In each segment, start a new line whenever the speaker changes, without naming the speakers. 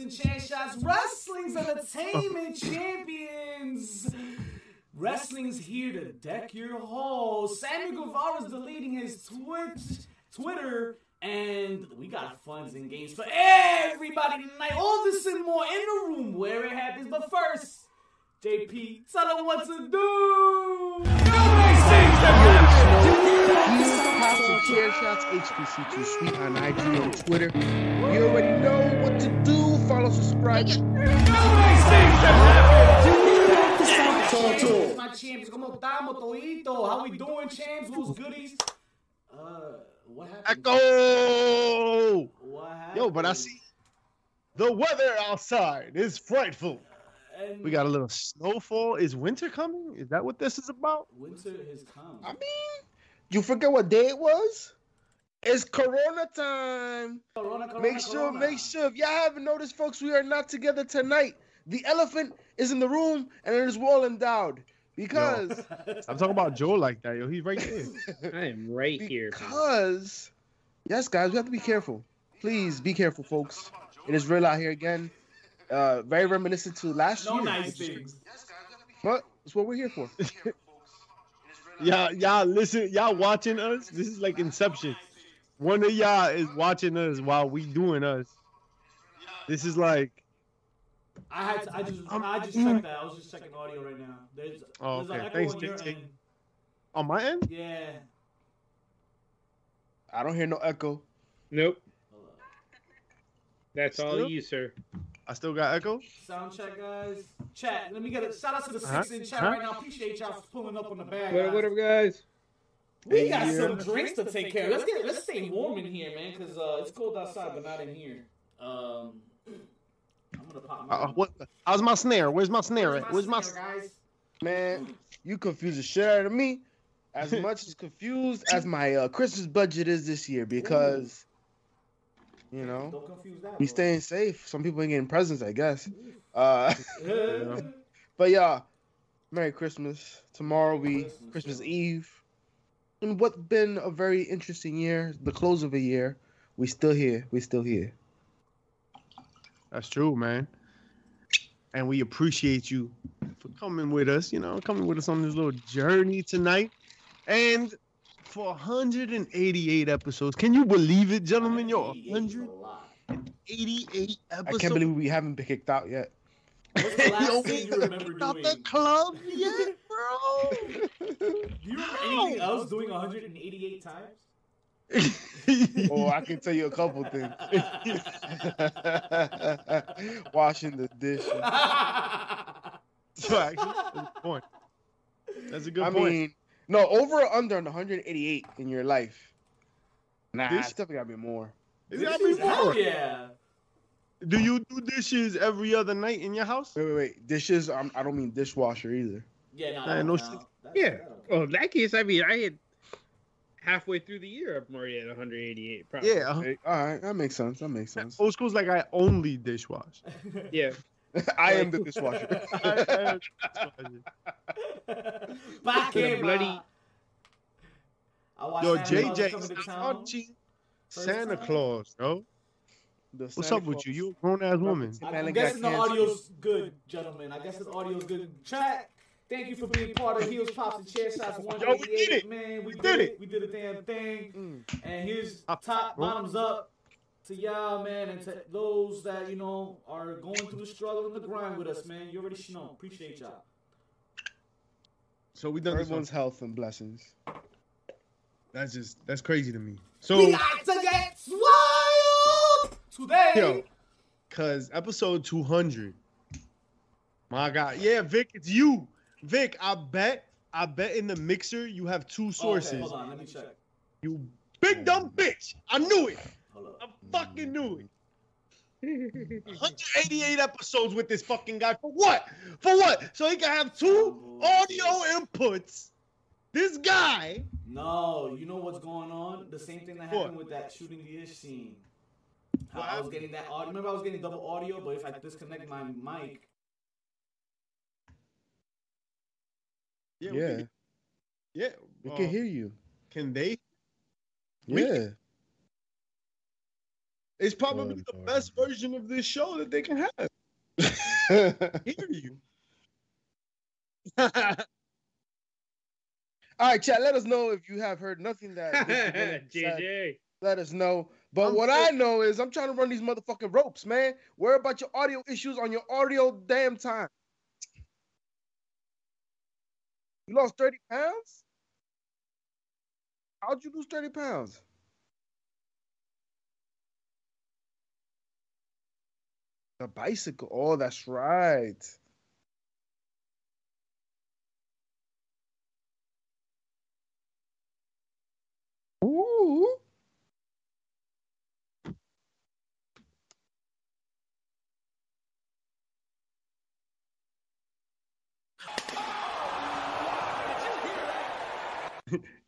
and Chair Shots, Wrestling's Entertainment Champions. Wrestling's here to deck your halls. Sammy Guevara's deleting his Twitch, Twitter, and we got funds and games for everybody tonight. All this and more in the room where it happens. But first, JP, tell them what to do.
Chair Shots, HPC2 Sweet on IG and Twitter. You already know what to do. Follow, subscribe.
My champs, ¿cómo estamos, todito? How we doing, champs? Who's goodies? Uh, what happened?
Echo!
What happened?
Yo, but I see the weather outside is frightful.
And
We got a little snowfall. Is winter coming? Is that what this is about?
winter has come.
I mean, you forget what day it was? It's Corona time.
Corona, corona,
Make sure,
corona.
make sure. If y'all haven't noticed, folks, we are not together tonight. The elephant is in the room and it is well endowed because
I'm talking about Joe like that, yo. He's right there.
I am right here.
because yes, guys, we have to be careful. Please be careful, folks. It is real out here again. Uh, very reminiscent to last
no
year.
nice
which is-
things.
But it's what we're here for.
y'all, y'all listen, y'all watching us. This is like Inception. One of y'all is watching us while we doing us. This is like,
I had to, I just
Um,
I just checked that. I was just checking audio right now. There's,
Oh,
there's
okay. Thanks,
on your
JJ. on my end.
Yeah.
I don't hear no echo.
Nope.
Hold up.
That's all you, sir.
I still got echo.
Sound check, guys. Chat. Let me get a shout out to the
Uh-huh.
six in chat
Uh-huh.
right now. Appreciate y'all for pulling up on the bag.
What,
guys.
what up, guys?
We got
Yeah.
some drinks to take care of. Let's get let's stay warm in here, man, because uh, it's cold outside, but not in here. Um, I'm gonna pop my.
Uh, what? How's my snare? Where's my snare at? Where's my?
snare, guys?
Man, you confuse the shit out of me. As much as confused as my uh, Christmas budget is this year because, you know,
Don't confuse that.
we
bro.
staying safe. Some people ain't getting presents, I guess. Uh,
Yeah.
but yeah, Merry Christmas. Tomorrow we
Christmas,
Christmas. Eve. And what's been a very interesting year, the close of a year, we still here. We still here.
That's true, man. And we appreciate you for coming with us, you know, coming with us on this little journey tonight. And for 188 episodes, can you believe it, gentlemen? Yo,
It's
188 episodes.
I can't believe we haven't been kicked out yet.
What's the last
Yo,
thing you remember
haven't the club yet, bro.
Do you remember anything else doing 188 times?
oh, I can tell you a couple things. Washing the dishes.
so actually, that's a good point. That's a good
I
point.
mean, no, over or under on 188 in your life. Nah,
This-
it's definitely gotta be more.
It's gotta be
Hell
more.
yeah.
Do you do dishes every other night in your house?
Wait, wait, wait. Dishes. I'm, I don't mean dishwasher either.
Yeah, no,
Nah,
that
no
don't
shit.
count. That-
Yeah.
that.
Well, in that case, I mean, I had halfway through the year, I'm already at 188. Probably.
Yeah. uh-huh.
All right, that makes sense. That makes sense.
Old school's like I only dishwash.
Yeah.
I am the dishwasher.
I- I-
Back
To the
in
bloody-
I watched
Yo,
Santa Claus
JJ,
coming
stop touching Santa
time.
Claus, bro. What's up with you? You a grown ass woman.
I'm guessing the
got
audio's good, gentlemen. I guess the audio's good. Chat, thank you for being part of Heels, Pops, and Chair Shots 188.
did it.
Man, we,
We
did,
did
it.
it.
We did a damn thing.
Mm.
And here's
Up,
top, bottoms up to y'all, man, and to those that, you know, are going through the struggle and the grind with us, man. You already know. Appreciate y'all.
So we done this
Everyone's health and blessings.
That's just that's crazy to me. So we
got to get wild today.
yo, cause episode 200. My God, yeah, Vic, it's you, Vic. I bet, I bet in the mixer you have two
Oh, okay,
sources.
hold on, let me check.
You big dumb bitch. I knew it.
Hold up.
I fucking knew it. 188 episodes with this fucking guy for what? For what? So he can have two audio inputs. This guy.
No, you know what's going on? The same thing that
What?
happened with that shooting the ish scene. How I was getting that audio. Remember, I was getting double audio, but if I disconnect my mic,
Yeah. we
Yeah,
can- yeah.
we
uh,
can hear you.
Can they? We
Yeah.
It's probably
Good
the
Lord.
best version of this show that they can have. Hear you.
All right, chat. Let us know if you have heard nothing that.
JJ.
Let us know. But
I'm
what I know is I'm trying to run these motherfucking ropes, man. Worry about your audio issues on your audio damn time. You lost 30 pounds? How'd you lose 30 pounds? The bicycle. Oh, that's right. Ooh.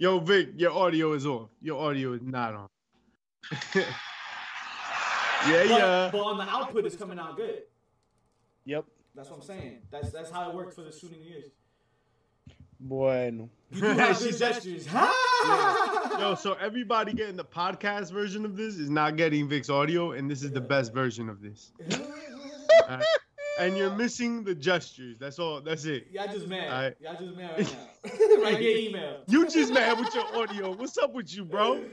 Yo, Vic, your audio is off. Your audio is not on. yeah,
But,
yeah.
but on the output, it's coming out good.
Yep.
That's what I'm saying. That's that's how it worked for the shooting years.
Bueno.
You do have
She
good
said-
gestures.
Yo, so everybody getting the podcast version of this is not getting Vic's audio, and this is the best version of this. Alright? And you're missing the gestures. That's all. That's it.
Y'all just mad.
Alright.
Y'all just mad right now. right here, email.
You just mad with your audio. What's up with you, bro?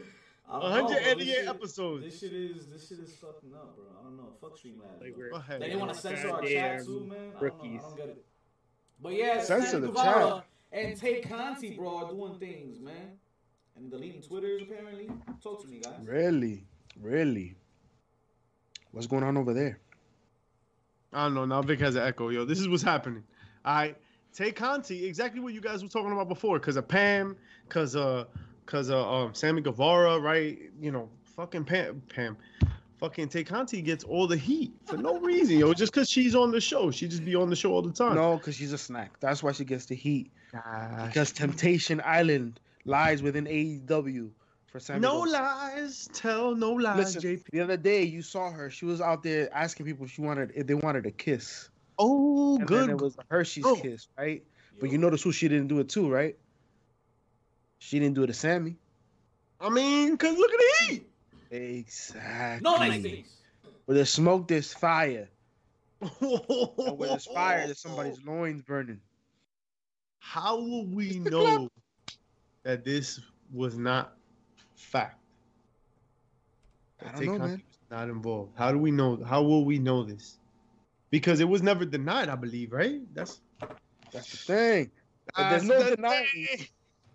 I don't know, bro. This
188
shit-
episodes.
This shit is this shit is fucking up, bro. I don't know. Fuck Streamlabs.
Like
bro.
we're
Go ahead.
They didn't want to censor our chat
Goddamn
too, man. I don't know. I don't get it. But yeah,
Censor the
Guevara
chat.
and Tay Conti, bro, are doing things, man. And deleting Twitters apparently. Talk to me, guys.
Really? Really? What's going on over there?
I don't know. Now Vic has an echo. Yo, this is what's happening. All right. Tay Conti, exactly what you guys were talking about before, because of Pam, because uh, because uh, um, Sammy Guevara, right? You know, fucking Pam, Pam, fucking Tay Conti gets all the heat for no reason, yo. Just because she's on the show, she just be on the show all the time.
No, because she's a snack. That's why she gets the heat.
Gosh.
Because Temptation Island lies within AEW for Sammy.
no
Guevara.
lies, tell no lies,
Listen,
JP.
the other day you saw her. She was out there asking people if she wanted if they wanted a kiss.
Oh,
And
good.
then it was a Hershey's
Oh.
kiss, right? But you notice who she didn't do it to, right? She didn't do it to Sammy.
I mean, cause look at the heat.
Exactly.
No nice things.
Where there's smoke, there's fire. And
and
where there's fire, there's somebody's loins burning.
How will we know that this was not fact?
I
That
don't
Tay
know, man.
Not involved. How do we know? How will we know this? Because it was never denied, I believe, right? That's
That's the thing. But there's no
the
denying.
thing.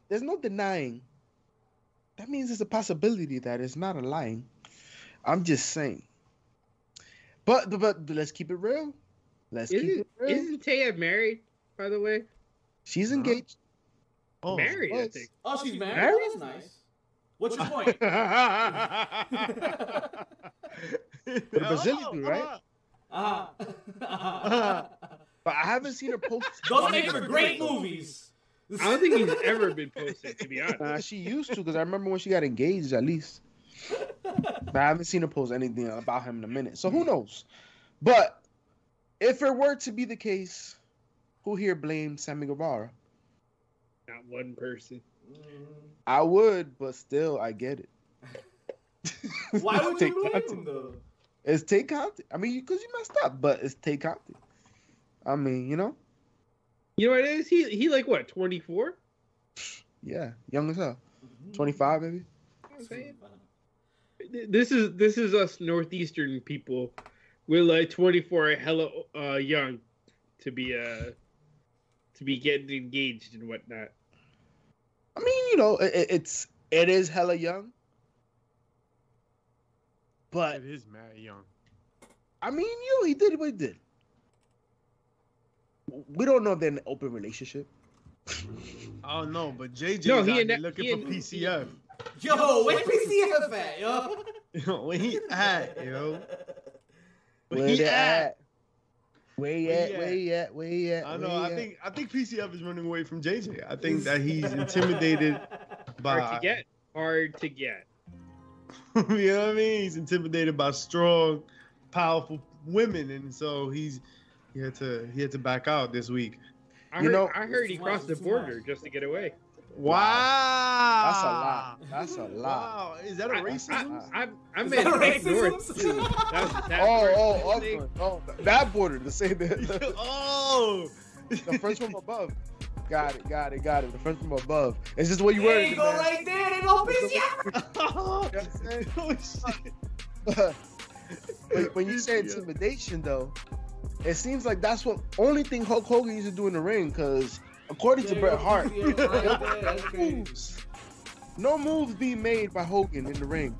There's no denying. That means there's a possibility that it's not a lying. I'm just saying. But but, but let's keep it real. Let's keep
Isn't
it real.
isn't Taya married? By the way,
She's
Huh?
engaged.
Oh.
married. I think.
Oh, oh, she's married?
Married?
Oh, that's nice. What's your point?
the Brazilian dude, right?
Uh-huh. uh-huh.
But I haven't seen her post.
Those make for great movies.
I don't think he's ever been posted. To be honest.
Nah, she used to because I remember when she got engaged at least. But I haven't seen her post anything about him in a minute. So who knows? But if it were to be the case, who here blames Sammy Guevara?
Not one person.
I would, but still, I get it.
Why would
Take
you blame
Conti.
him though?
It's Tay Conti. I mean, because you messed up, but it's Tay Conti. I mean, you know,
You know what it is? He he like what? Twenty four.
yeah, young as hell. 25, maybe.
This is this is us northeastern people. We're like twenty four, hella uh, young, to be uh to be getting engaged and whatnot.
I mean, you know, it, it- it's it is hella young, but
It is mad young.
I mean, you know, he did what he did. We don't know if they're in an open relationship.
Oh no, but JJ
No,
no,
he
he
and-
looking
he
for
and-
PCF.
Yo, where PCF at, yo?
Yo, where he at, yo?
Where
he
they
at?
at? Where you
Where
at?
he
Where you at? Where you at?
I know. I
at?
think I think PCF is running away from JJ. I think that he's intimidated by.
Hard to get. Hard to get.
you know what I mean? He's intimidated by strong, powerful women, and so he's he had to he had to back out this week.
I
You
heard,
know-
I heard he crossed the
much, it's too
border just to get away.
Wow,
That's a lot. That's a lot.
Wow, is that a racism?
I, I, I
Is
meant
that
up
racism?
north too. That that
Oh,
part
oh,
of the thing.
oh, oh, oh that border, to say the, the,
oh,
the French from above. Got it, got it, got it. The French from above. It's just the way you
There
word
you go,
man.
right there. They go piss you.
You know what
oh shit.
when, when you say intimidation, though, it seems like that's what only thing Hulk Hogan used to do in the ring. Because according to Bret Hart,
Yeah, right there, that's crazy.
moves, no moves being made by Hogan in the ring.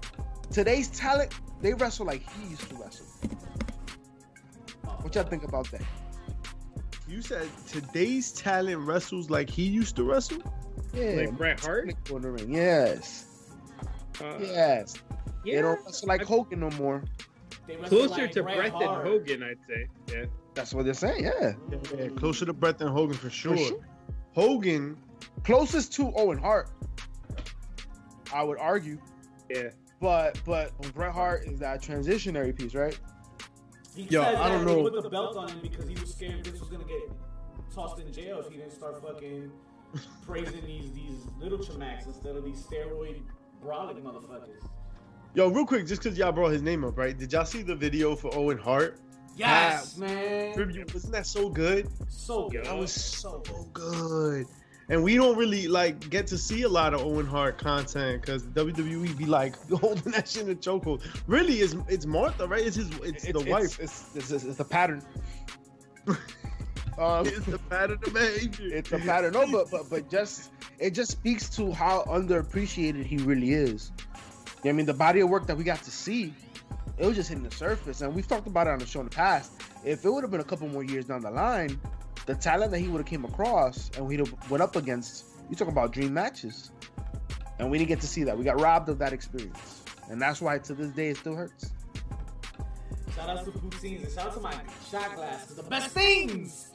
Today's talent, they wrestle like he used to wrestle. What y'all think about that?
You said today's talent wrestles like he used to wrestle.
Yeah,
Like Bret Hart?
in the ring. Yes,
Uh,
yes.
yeah.
They don't wrestle like Hogan no more.
Closer
like
to
Bret
Bret than Hogan, I'd say. Yeah.
That's what they're saying. Yeah,
Yeah, closer to Bret than Hogan for sure.
sure.
Hogan,
closest to Owen Hart, I would argue.
Yeah.
But but Bret Hart is that transitionary piece, right?
He
Yo,
said
I don't
that they
know.
Put the belt on him because he was scared this was gonna get tossed in jail if he didn't start fucking praising these these little chamacs instead of these steroid brolic motherfuckers.
yo, real quick, just because y'all brought his name up, right? Did y'all see the video for Owen Hart?
Yes,
Yeah.
man.
Tribute, wasn't that so good?
So good.
That was
so
so
good.
good. And we don't really like get to see a lot of Owen Hart content because WWE be like holding that shit in a chokehold. Really, it's it's Martha, right? It's his, it's, the wife.
It's it's, it's, it's a pattern. um,
It's the pattern of behavior.
it's a pattern. No, but but but just it just speaks to how underappreciated he really is. You know what I mean, the body of work that we got to see, it was just hitting the surface, and we've talked about it on the show in the past. If it would have been a couple more years down the line, the talent that he would have came across and have went up against, you talk about dream matches, and we didn't get to see that. We got robbed of that experience, and that's why to this day it still hurts.
Shout out to poutines and shout out to my shot glass. 'cause the best things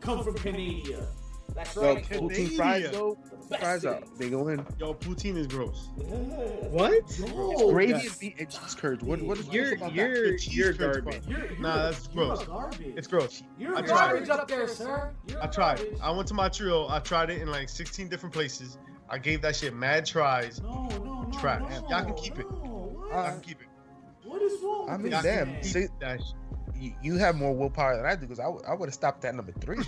come from Canada. That's
Yo,
right.
Canadian.
poutine fries though, fries out, they go in.
Yo, poutine is gross.
What?
Yo,
Gravy
yes.
and beef and cheese curds. What what is
You're
gross about
you're
The cheese
you're
curds
garbage.
You're, you're,
Nah, that's
you're
gross.
garbage.
It's gross.
You're
I
a
tried
garbage up there, sir. You're
I
a
tried.
garbage.
I went to Montreal. I tried it in like 16 different places. I gave that shit mad tries.
No, no, no.
Trash.
No,
Y'all can keep it.
No, what?
I can keep it.
What is wrong
I mean,
this
damn, see- you, you have more willpower than I do because I would have stopped at number three.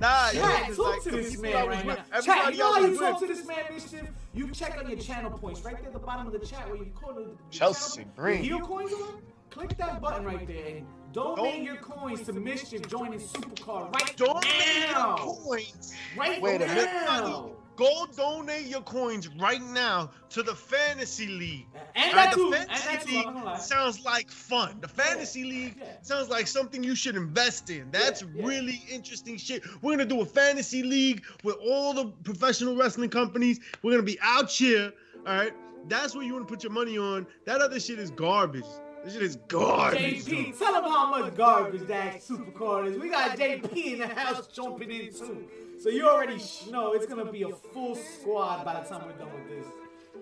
Nah,
Chat,
yeah, it's
talk
like
to this
people
man right now. Chat,
Everybody
you know
else
how you talk
with.
to this man, Mischief? You check on your channel points right there at the bottom of the chat where you call the, the
Chelsea
channel-
Green.
the heel coins on. Click that button right there and donate
Don't-
your coins to Mischief joining Supercar right
Donate
now.
your coins.
Right
Wait a minute.
Go donate your coins right now to the fantasy league.
And that
the
too. And
fantasy
that too. I'm not gonna lie.
league sounds like fun. The fantasy league
yeah.
sounds like something you should invest in. That's
Yeah, yeah.
really interesting shit. We're gonna do a fantasy league with all the professional wrestling companies. We're gonna be out here. All right, that's where you want to put your money on. That other shit is garbage. This shit is garbage.
JP, tell them how much garbage that supercar is. We got JP in the house jumping in too. So you already know it's gonna be a full squad by the time we're done with this.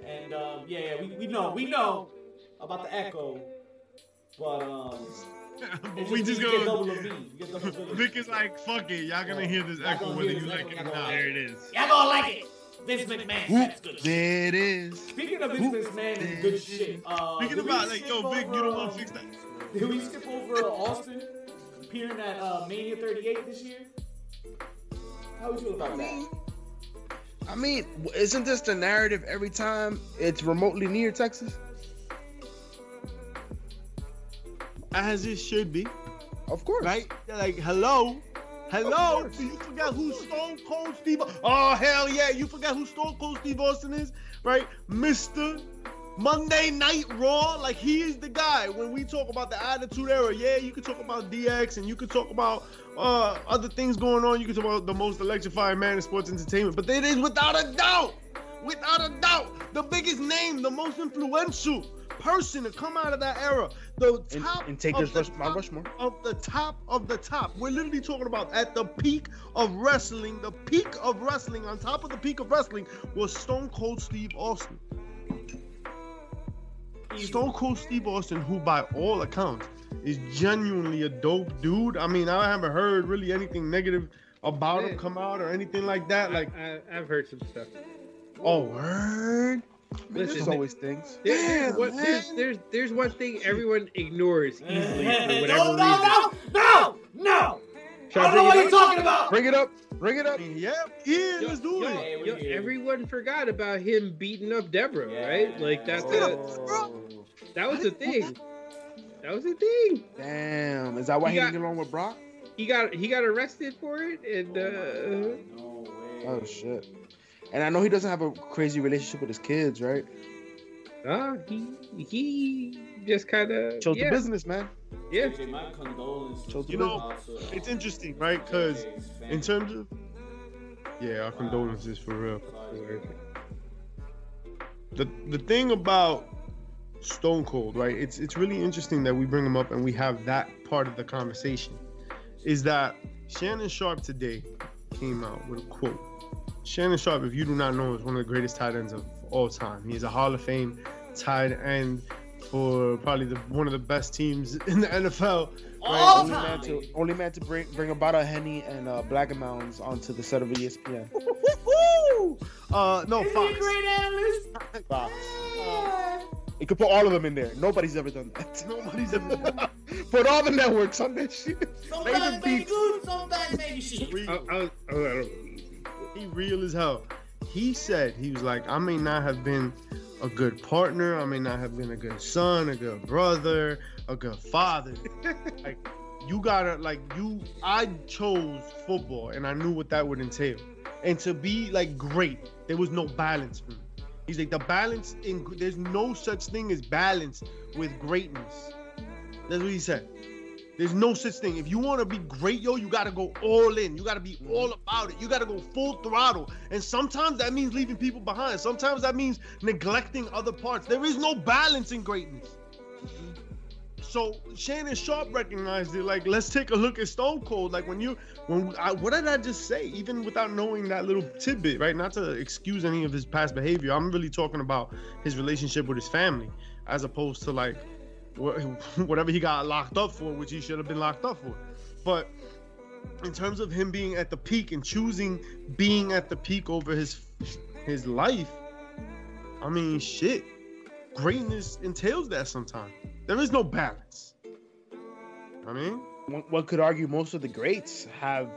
And um, yeah, yeah, we, we know, we know about the echo, but um, it's
we just
get
gonna.
double of me. You get double.
Vic is like, fuck it. Y'all gonna
Yeah.
hear this echo
gonna
whether
hear
you like it or not. There
it.
it is.
Y'all gonna like it. Vince McMahon, that's good.
There it is.
Speaking of Vince McMahon and good shit, uh,
Speaking about like, yo, Vic, you don't want to fix that.
Did we skip over uh, Austin appearing at uh, Mania 38 this year? How would you feel about that?
I mean, isn't this the narrative every time it's remotely near Texas?
As it should be.
Of course.
right? They're like, hello, hello.
course.
Do you forgot who Stone Cold Steve? Oh hell yeah, you forgot who Stone Cold Steve Austin is, right? Mister Monday Night Raw, like he is the guy. When we talk about the Attitude Era, yeah, you can talk about DX and you can talk about uh, other things going on. You can talk about the most electrifying man in sports entertainment, but it is without a doubt, without a doubt, the biggest name, the most influential person to come out of that era. The
And,
top
and take
of
this Rush, Mount
top
Rushmore.
of the top of the top. We're literally talking about at the peak of wrestling. The peak of wrestling, on top of the peak of wrestling, was Stone Cold Steve Austin. Stone Cold Steve Austin, who by all accounts is genuinely a dope dude. I mean, I haven't heard really anything negative about him come out or anything like that. Like,
I, I've heard some stuff.
Oh, word.
Listen,
There's always things.
There- there's,
Damn,
one, there's,
man.
there's there's one thing everyone ignores easily for
no,
whatever
no,
reason.
no, no, no.
Shall
I don't know what
it
you're talking about.
Bring it up. Bring it up.
Yeah, yeah, let's do
Yo,
it.
Hey,
yo, everyone forgot about him beating up Deborah, right? Like that's a, that was a thing. That was a thing.
Damn. Is that why
He
he
got-
didn't get along with Brock?
He got he got arrested for it, and uh,
No way.
Oh shit. And I know he doesn't have a crazy relationship with his kids, right?
uh, he he just kind of
Chose
yeah
the business, man.
yeah.
JJ, my condolences.
Chose
You know,
business.
out to,
It's interesting, right? Because in terms of yeah, our condolences for real.
Sorry.
the the thing about Stone Cold, right? It's it's really interesting that we bring him up and we have that part of the conversation. Is that Shannon Sharpe today came out with a quote. Shannon Sharpe, if you do not know, is one of the greatest tight ends of all time. He's a Hall of Fame tight end for probably the one of the best teams in the NFL.
All
only man to only man to bring bring about a henny and uh, black mounds onto the set of ESPN.
Uh, no,
Is he a
Fox.
great analyst?
Fox. You could put all of them in there. Nobody's ever done that.
Nobody's ever.
put all the networks on that shit.
Sometimes
Even
maybe
beats.
good, sometimes maybe shit.
I, I, I,
he real as hell. He said he was like, I may not have been a good partner, I may not have been a good son, a good brother, a good father. like you gotta like you I chose football and I knew what that would entail. And to be like great, there was no balance for me. He's like the balance in there's no such thing as balance with greatness. That's what he said. There's no such thing. If you want to be great, yo, you got to go all in. You got to be all about it. You got to go full throttle. And sometimes that means leaving people behind. Sometimes that means neglecting other parts. There is no balance in greatness. So Shannon Sharpe recognized it. Like, let's take a look at Stone Cold. Like when you, when I, what did I just say? Even without knowing that little tidbit, right? Not to excuse any of his past behavior. I'm really talking about his relationship with his family, as opposed to like whatever he got locked up for, which he should have been locked up for. But in terms of him being at the peak and choosing being at the peak over his his life, I mean, shit, greatness entails that sometimes. There is no balance. I mean,
One, could argue most of the greats have,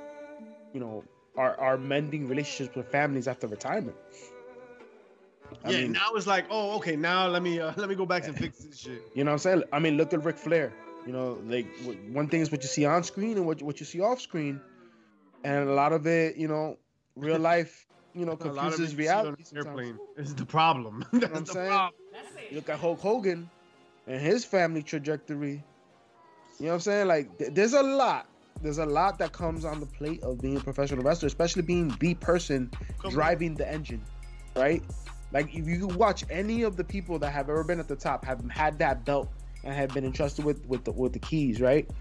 you know, are are mending relationships with families after retirement. I
yeah.
mean,
now it's like, oh, okay. Now let me uh, let me go back and fix this shit.
You know what I'm saying? I mean, look at Ric Flair. You know, like one thing is what you see on screen and what what you see off screen, and a lot of it, you know, real life, you know,
A lot of it
confuses
on
reality.
airplane is the problem. That's
I'm
the
saying?
problem.
You look at Hulk Hogan and his family trajectory. You know what I'm saying? Like, th- there's a lot. There's a lot that comes on the plate of being a professional wrestler, especially being the person
Come on.
driving the engine, right? Like, if you watch any of the people that have ever been at the top, have had that belt and have been entrusted with with the, with the keys, right?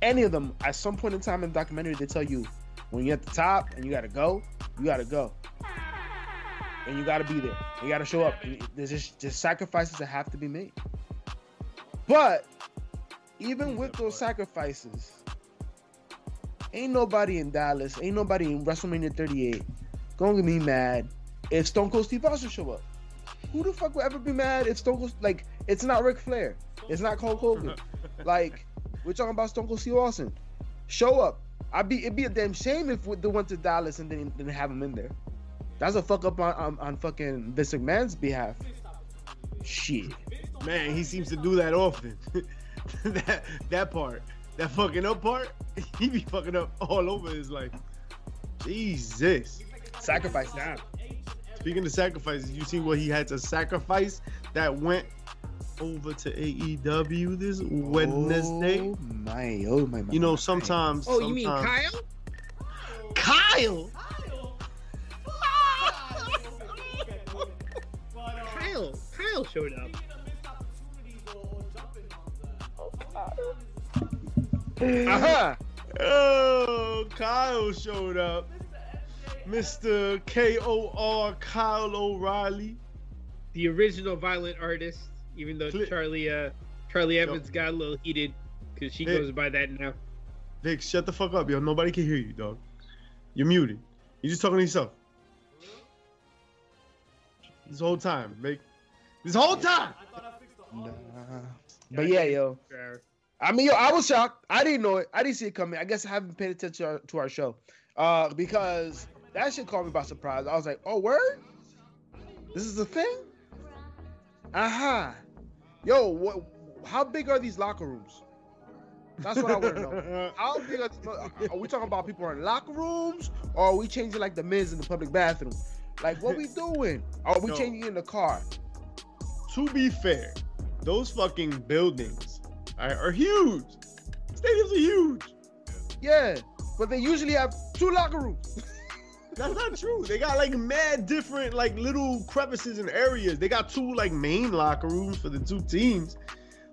Any of them, at some point in time in the documentary, they tell you when you're at the top and you gotta go, you gotta go and you got to be there. You got to show up. There's just, just sacrifices that have to be made. But even with those sacrifices, ain't nobody in Dallas, ain't nobody in WrestleMania 38 gonna get me mad if Stone Cold Steve Austin show up. Who the fuck would ever be mad if Stone Cold like it's not Ric Flair, it's not Hulk Hogan, like we're talking about Stone Cold Steve Austin. Show up. I'd be it'd be a damn shame if they went to Dallas and then didn't have him in there. That's a fuck up on, on, on fucking Vince McMahon's behalf. Shit.
Man, he seems to do that often. that that part, that fucking up part, he be fucking up all over his life. Jesus.
Sacrifice now.
Speaking of sacrifices, you see what he had to sacrifice that went over to AEW this Wednesday.
Oh my, oh my, my
You know,
my.
sometimes.
Oh, you mean
sometimes-
Kyle?
Kyle?
Kyle, Kyle showed up.
Uh-huh.
Oh, Kyle showed up. Mr. K O R Kyle O'Reilly.
The original violent artist, even though
Cli-
Charlie uh Charlie Evans got a little heated because she
Hey.
goes by that now.
Vic, shut the fuck up, yo. Nobody can hear you, dog. You're muted. You're just talking to yourself. This whole time, make this whole time.
I I fixed the audio.
Nah. But yeah, yo. I mean, yo, I was shocked. I didn't know it. I didn't see it coming. I guess I haven't paid attention to our, to our show, uh, because that shit caught me by surprise. I was like, "Oh, word! This is a thing." Aha! Yo, what? How big are these locker rooms? That's what I want to know. How big are, these, are we talking about people in locker rooms, or are we changing like the men's in the public bathroom? Like, what we doing? Are we
No.
changing in the car?
to be fair, those fucking buildings are huge. Stadiums are huge.
Yeah, but they usually have two locker rooms.
That's not true. They got like mad different like little crevices and areas. They got two like main locker rooms for the two teams.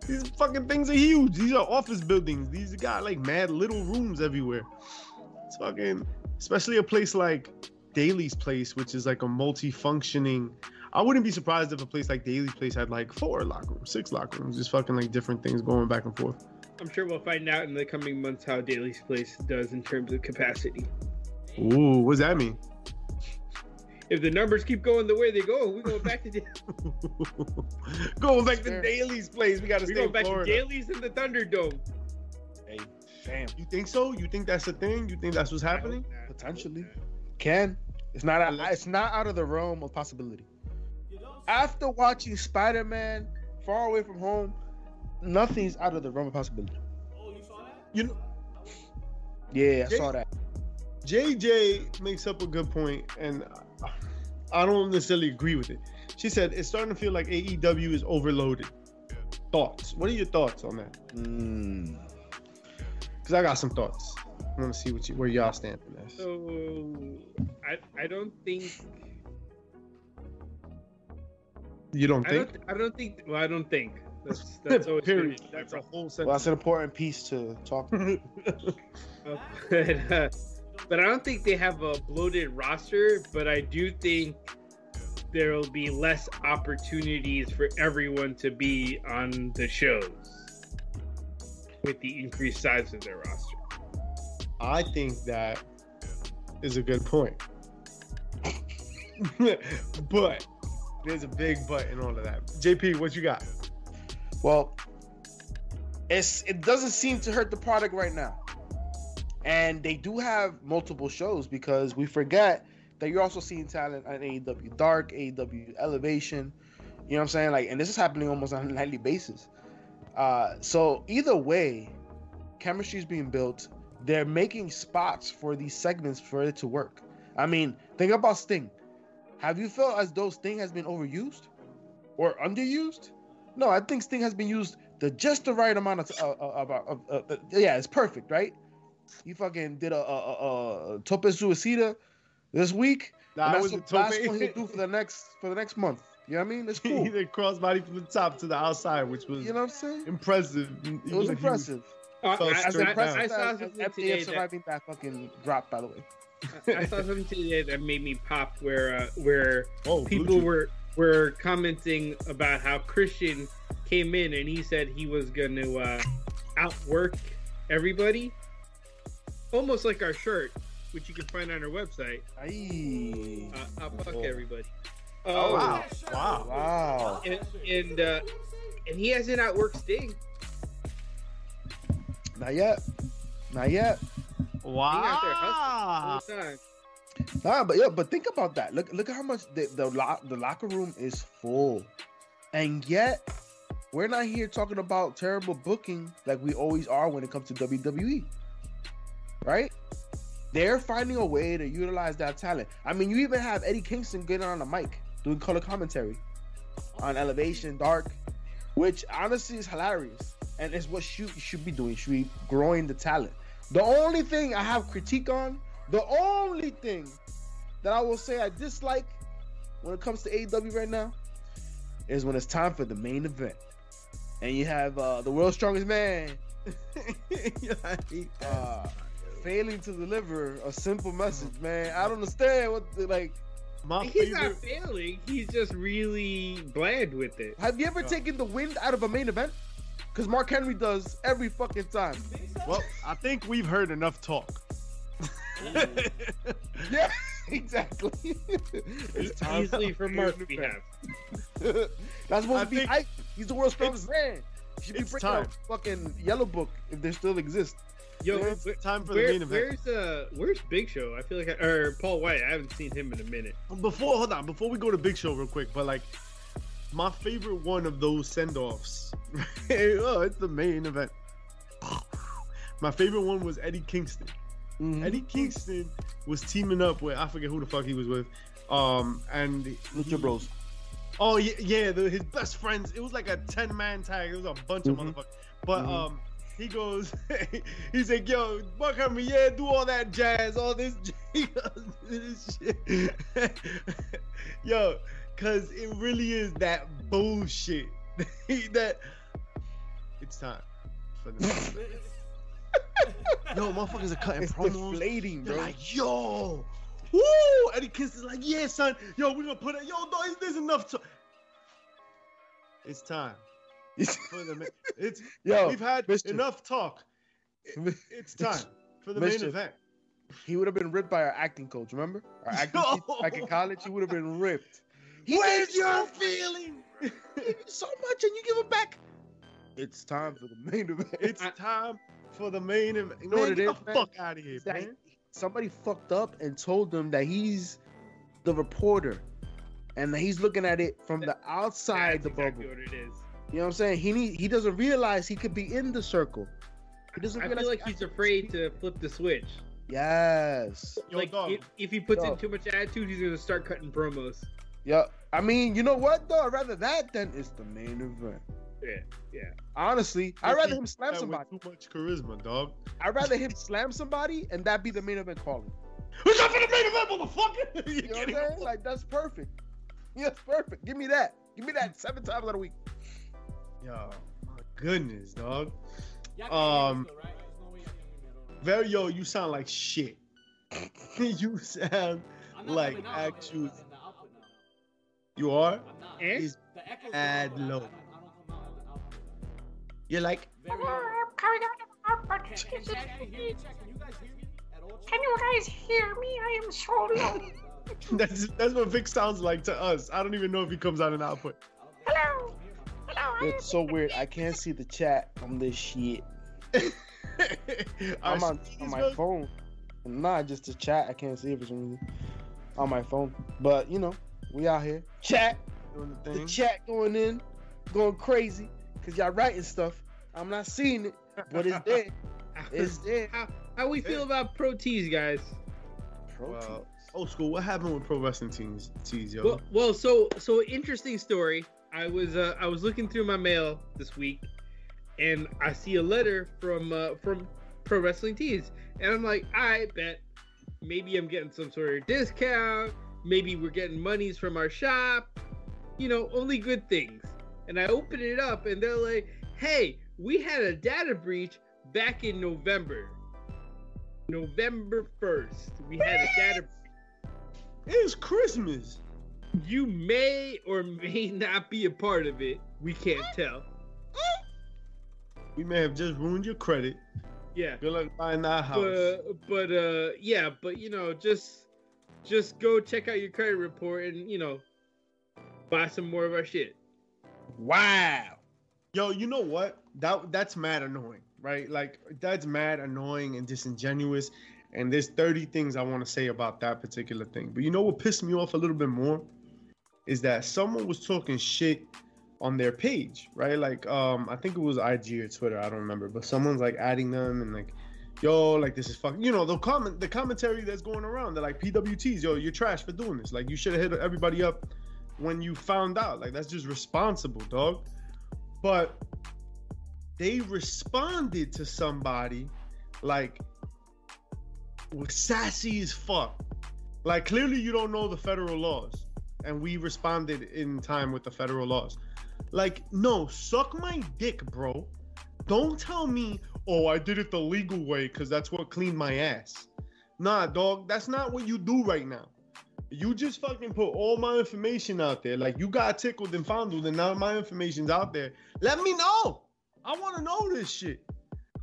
These fucking things are huge. These are office buildings. These got like mad little rooms everywhere. It's fucking, especially a place like Daily's place, which is like a multi-functioning. I wouldn't be surprised if a place like Daily's place had like four locker rooms, six locker rooms, just fucking like different things going back and forth.
I'm sure we'll find out in the coming months how Daily's Place does in terms of capacity.
Ooh, what does that mean?
If the numbers keep going the way they go, we're going back to Da-
going back to
Fair.
Daily's place. We got to
we're
stay
going
in
back to
Florida.
Daily's in the Thunderdome.
Hey, damn.
You think so? You think that's a thing? You think that's what's happening?
Potentially. Can. It's not. Out, it's not out of the realm of possibility. After watching Spider-Man Far Away from Home, nothing's out of the realm of possibility.
Oh, you saw that?
You know,
Yeah, I
Jay-
saw that.
JJ makes up a good point, and I don't necessarily agree with it. She said it's starting to feel like AEW is overloaded. Thoughts? What are your thoughts on that?
Mm.
Because I got some thoughts. I want to see what you, where y'all stand on this.
So I I don't think
You don't
I
think?
don't I don't think well I don't think that's that's always
Period. That's
that's
a
all.
whole
Well, that's an important piece to talk. about.
Uh, but, uh, but I don't think they have a bloated roster. But I do think there will be less opportunities for everyone to be on the shows with the increased size of their roster.
I think that is a good point. but there's a big but in all of that. JP, what you got?
Well, it's it doesn't seem to hurt the product right now. And they do have multiple shows because we forget that you're also seeing talent on AEW Dark, AEW Elevation. You know what I'm saying? Like, and this is happening almost on a nightly basis. Uh, so either way, chemistry is being built. They're making spots for these segments for it to work. I mean, think about Sting. Have you felt as though Sting has been overused or underused? No, I think Sting has been used the just the right amount of, uh, uh, yeah, it's perfect, right? You fucking did a, a, a, a Tope Suicida this week,
Nah,
and that's
was
the last one he'll do for the next for the next month. You know what I mean? It's cool.
Either crossbody from the top to the outside, which was
You know what I'm saying?
impressive.
It was impressive.
Uh,
Felt
I,
As
straight
I,
impressive
I
as,
saw something
MJF
today that
surviving that fucking drop, by the way.
I saw something today that made me pop where uh, where
Oh,
people were were commenting about how Christian came in and he said he was going to uh, outwork everybody, almost like our shirt, which you can find on our website.
Aye.
Uh, outfuck
Oh.
everybody.
Oh,
Um,
wow. Wow.
Wow.
And and, uh, and he hasn't outworked Sting.
Not yet. Not yet.
Wow.
All the time.
Nah, but yeah, but think about that. Look, look at how much the the, lo- the locker room is full, and yet we're not here talking about terrible booking like we always are when it comes to WWE. Right? They're finding a way to utilize that talent. I mean, you even have Eddie Kingston getting on the mic doing color commentary on Elevation Dark, which honestly is hilarious, and it's what you should be doing. Should be growing the talent. The only thing I have critique on the only thing that I will say I dislike when it comes to AEW right now is when it's time for the main event. And you have uh, the world's strongest man uh, failing to deliver a simple message, man. I don't understand what the, like.
My
He's
favorite.
not failing. He's just really bland with it.
Have you ever
Yeah.
taken the wind out of a main event? Because Mark Henry does every fucking time.
Well, I think we've heard enough talk.
Yeah. exactly. it's
Easily for Mark we have.
That's supposed
I
to be
think-
hype. He's the world's strongest man. Should be
it's
bringing
time.
out fucking Yellow Book if there still exists.
Yo,
Yeah, it's
where-
time for the main event.
where's uh where's Big Show? I feel like I, or Paul White. I haven't seen him in a minute.
Before, hold on, before we go to Big Show real quick, but like my favorite one of those send-offs. oh, it's the main event. My favorite one was Eddie Kingston.
Mhm.
Eddie Kingston was teaming up with I forget who the fuck he was with. Um and
Lucha
he-
Bros.
Oh yeah, yeah, the, his best friends. It was like a ten man tag. It was a bunch of
Mhm.
motherfuckers. But
Mhm.
um, he goes, he's like, yo, Buck Henry, yeah, do all that jazz, all this, goes, this shit. yo, cause it really is that bullshit that it's time for the yo, motherfuckers are cutting
It's
promos.
deflating,
They're
bro.
like, yo, woo! Eddie Kingston's like, yeah, son, yo, we're gonna put it, yo, no, there's enough to. It's time. For the, it's
Yo,
we've had enough talk. It's time for the main event.
he would have been ripped by our acting coach. Remember our acting teacher back in college? He would have been ripped. He
Where's your feeling?
he you so much, and you give it back. It's time for the main event.
It's time for the main event.
know what it
get the
man?
fuck out of here,
It's
man.
somebody fucked up and told them that he's the reporter, and that he's looking at it from the outside
That's
the
exactly
bubble.
what it is.
You know what I'm saying? He need, he doesn't realize he could be in the circle. He doesn't
I
realize
feel like he's afraid to flip the switch.
Yes.
Yo,
like if, if he puts
Dog.
in too much attitude, he's gonna start cutting promos.
Yeah. I mean, you know what though? I'd rather that than it's the main event.
Yeah, yeah.
Honestly, I'd rather him slam
That with
somebody.
Too much charisma, dog.
I'd rather him slam somebody and that be the main event calling.
Who's up for the main event, motherfucker? you
You know what I'm saying? Like that's perfect. Yeah, that's perfect. Give me that. Give me that seven times out of a week.
Yo, my goodness, dog. Um,
hear me though, right? There's no way y'all can hear me at all.
Very yo, you sound like shit. you sound like
coming out of it,
actual-
in the output now.
you are.
I'm not.
Eh?
Is
The echo's
Add
going, but I-
low.
I, don't, I don't come out of the output.
you're like
Very. Can, you hear me? Check. Can you guys hear me?
Can you guys hear me? I am so low.
that's that's what Vic sounds like to us. I don't even know if he comes out in output.
Hello. Hello. I
It's so weird. I can't see the chat on this shit. I'm on, on my phone. Not just the chat. I can't see it for some reason. On my phone. But you know, we out here. Chat.
doing the
The chat going in, going crazy. Cause y'all writing stuff. I'm not seeing it, but it's there. It's there.
how how we feel about pro tees, guys?
Protein.
Well, old school. What happened with pro wrestling teams? Tees, yo.
Well, well, so so interesting story. I was uh, I was looking through my mail this week, and I see a letter from uh, from Pro Wrestling Tees, and I'm like, I bet maybe I'm getting some sort of discount. Maybe we're getting monies from our shop. You know, only good things. And I open it up, and they're like, Hey, we had a data breach back in November. November 1st, we had a data Breach.
it's Christmas.
You may or may not be a part of it. We can't tell.
We may have just ruined your credit.
Yeah.
Good luck buying that house.
But but uh yeah, but you know, just just go check out your credit report and you know buy some more of our shit.
Wow.
Yo, you know what? That that's mad annoying, right? Like that's mad annoying and disingenuous. And there's 30 things I want to say about that particular thing. But you know what pissed me off a little bit more is that someone was talking shit on their page, right? Like um I think it was IG or Twitter, I don't remember, but someone's like adding them and like yo, like this is fucking you know, the comment the commentary that's going around, they're like PWTs, yo, you're trash for doing this. Like you should have hit everybody up when you found out. Like that's just responsible, dog. But they responded to somebody like was sassy as fuck. Like clearly you don't know the federal laws. And we responded in time with the federal laws. Like, no, suck my dick, bro. Don't tell me, oh, I did it the legal way because that's what cleaned my ass. Nah, dog, that's not what you do right now. You just fucking put all my information out there. Like you got tickled and fondled, and now my information's out there. Let me know. I want to know this shit.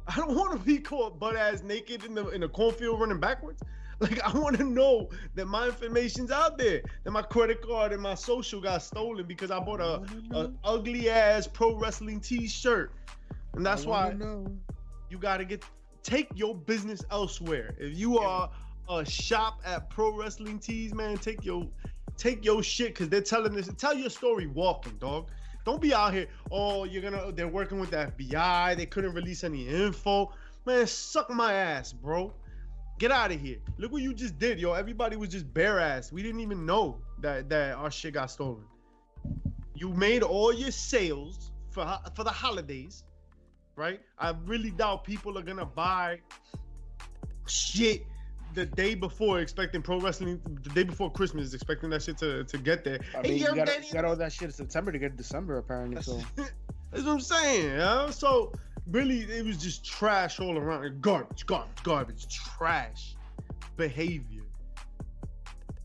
I don't want to be caught butt ass naked in the in the cornfield running backwards. Like I want to know that my information's out there, that my credit card and my social got stolen because I bought a, a ugly ass pro wrestling T-shirt, and that's why
know.
you gotta get take your business elsewhere. If you are a shop at pro wrestling tees, man, take your take your shit because they're telling this. Tell your story walking, dog. Don't be out here. Oh, you're gonna. They're working with the FBI. They couldn't release any info. Man, suck my ass, bro. Get out of here. Look what you just did, yo. Everybody was just bare ass. We didn't even know that that our shit got stolen. You made all your sales for for the holidays, right? I really doubt people are gonna buy shit the day before, expecting pro wrestling. The day before Christmas, expecting that shit to, to get there.
I mean,
yo,
you got, you got all that shit in September to get December apparently.
That's,
So
that's what I'm saying. Yeah? So really, it was just trash all around. Garbage, garbage, garbage, trash behavior.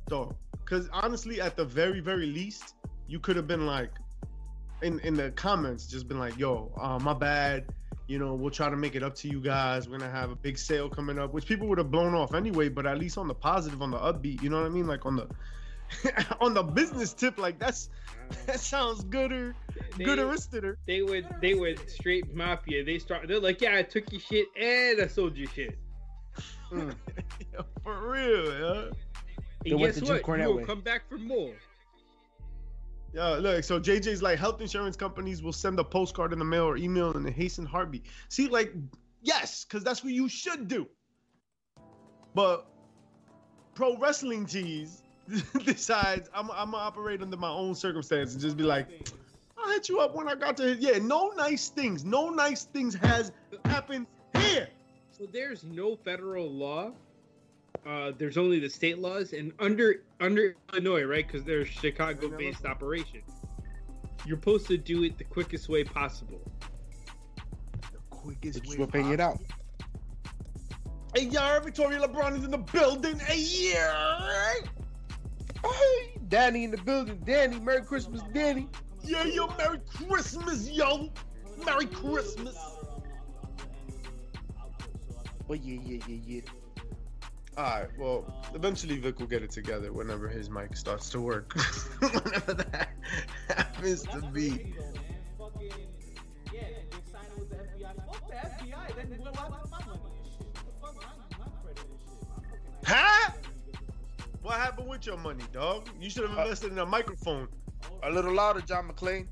So, because honestly, at the very, very least, you could have been like, in in the comments, just been like, "Yo, uh, my bad." You know, we'll try to make it up to you guys. We're gonna have a big sale coming up, which people would have blown off anyway. But at least on the positive, on the upbeat, you know what I mean? Like on the on the business tip, like that's that sounds gooder,
They-
gooderister.
They would they would straight mafia. They start they're like, yeah, I took your shit and I sold your shit.
mm,
For real, yeah.
They
And
went
guess
the Jim
what?
Cornette
You will
way.
come back for more.
Yeah, look, so JJ's like health insurance companies will send a postcard in the mail or email in a hasten heartbeat. See, like, yes, because that's what you should do. But pro wrestling tees decides I'm, I'm gonna operate under my own circumstances and just be like, I'll hit you up when I got to yeah, no nice things, no nice things has happened here.
So there's no federal law. Uh, there's only the state laws, and under under Illinois, right? Because they're Chicago-based operation. You're supposed to do it the quickest way possible.
The quickest
just
way
whipping it out.
Hey, y'all, Victoria LeBron is in the building. Hey, yeah.
Hey, Danny in the building. Danny, Merry Christmas, Danny.
Yeah, yo, Merry Christmas, yo. Merry Christmas.
But yeah, yeah, yeah, yeah.
All right, well, eventually Vic will get it together whenever his mic starts to work. whenever that happens to be.
What
your money, dog? You should have invested in a microphone.
A little louder, John McClane.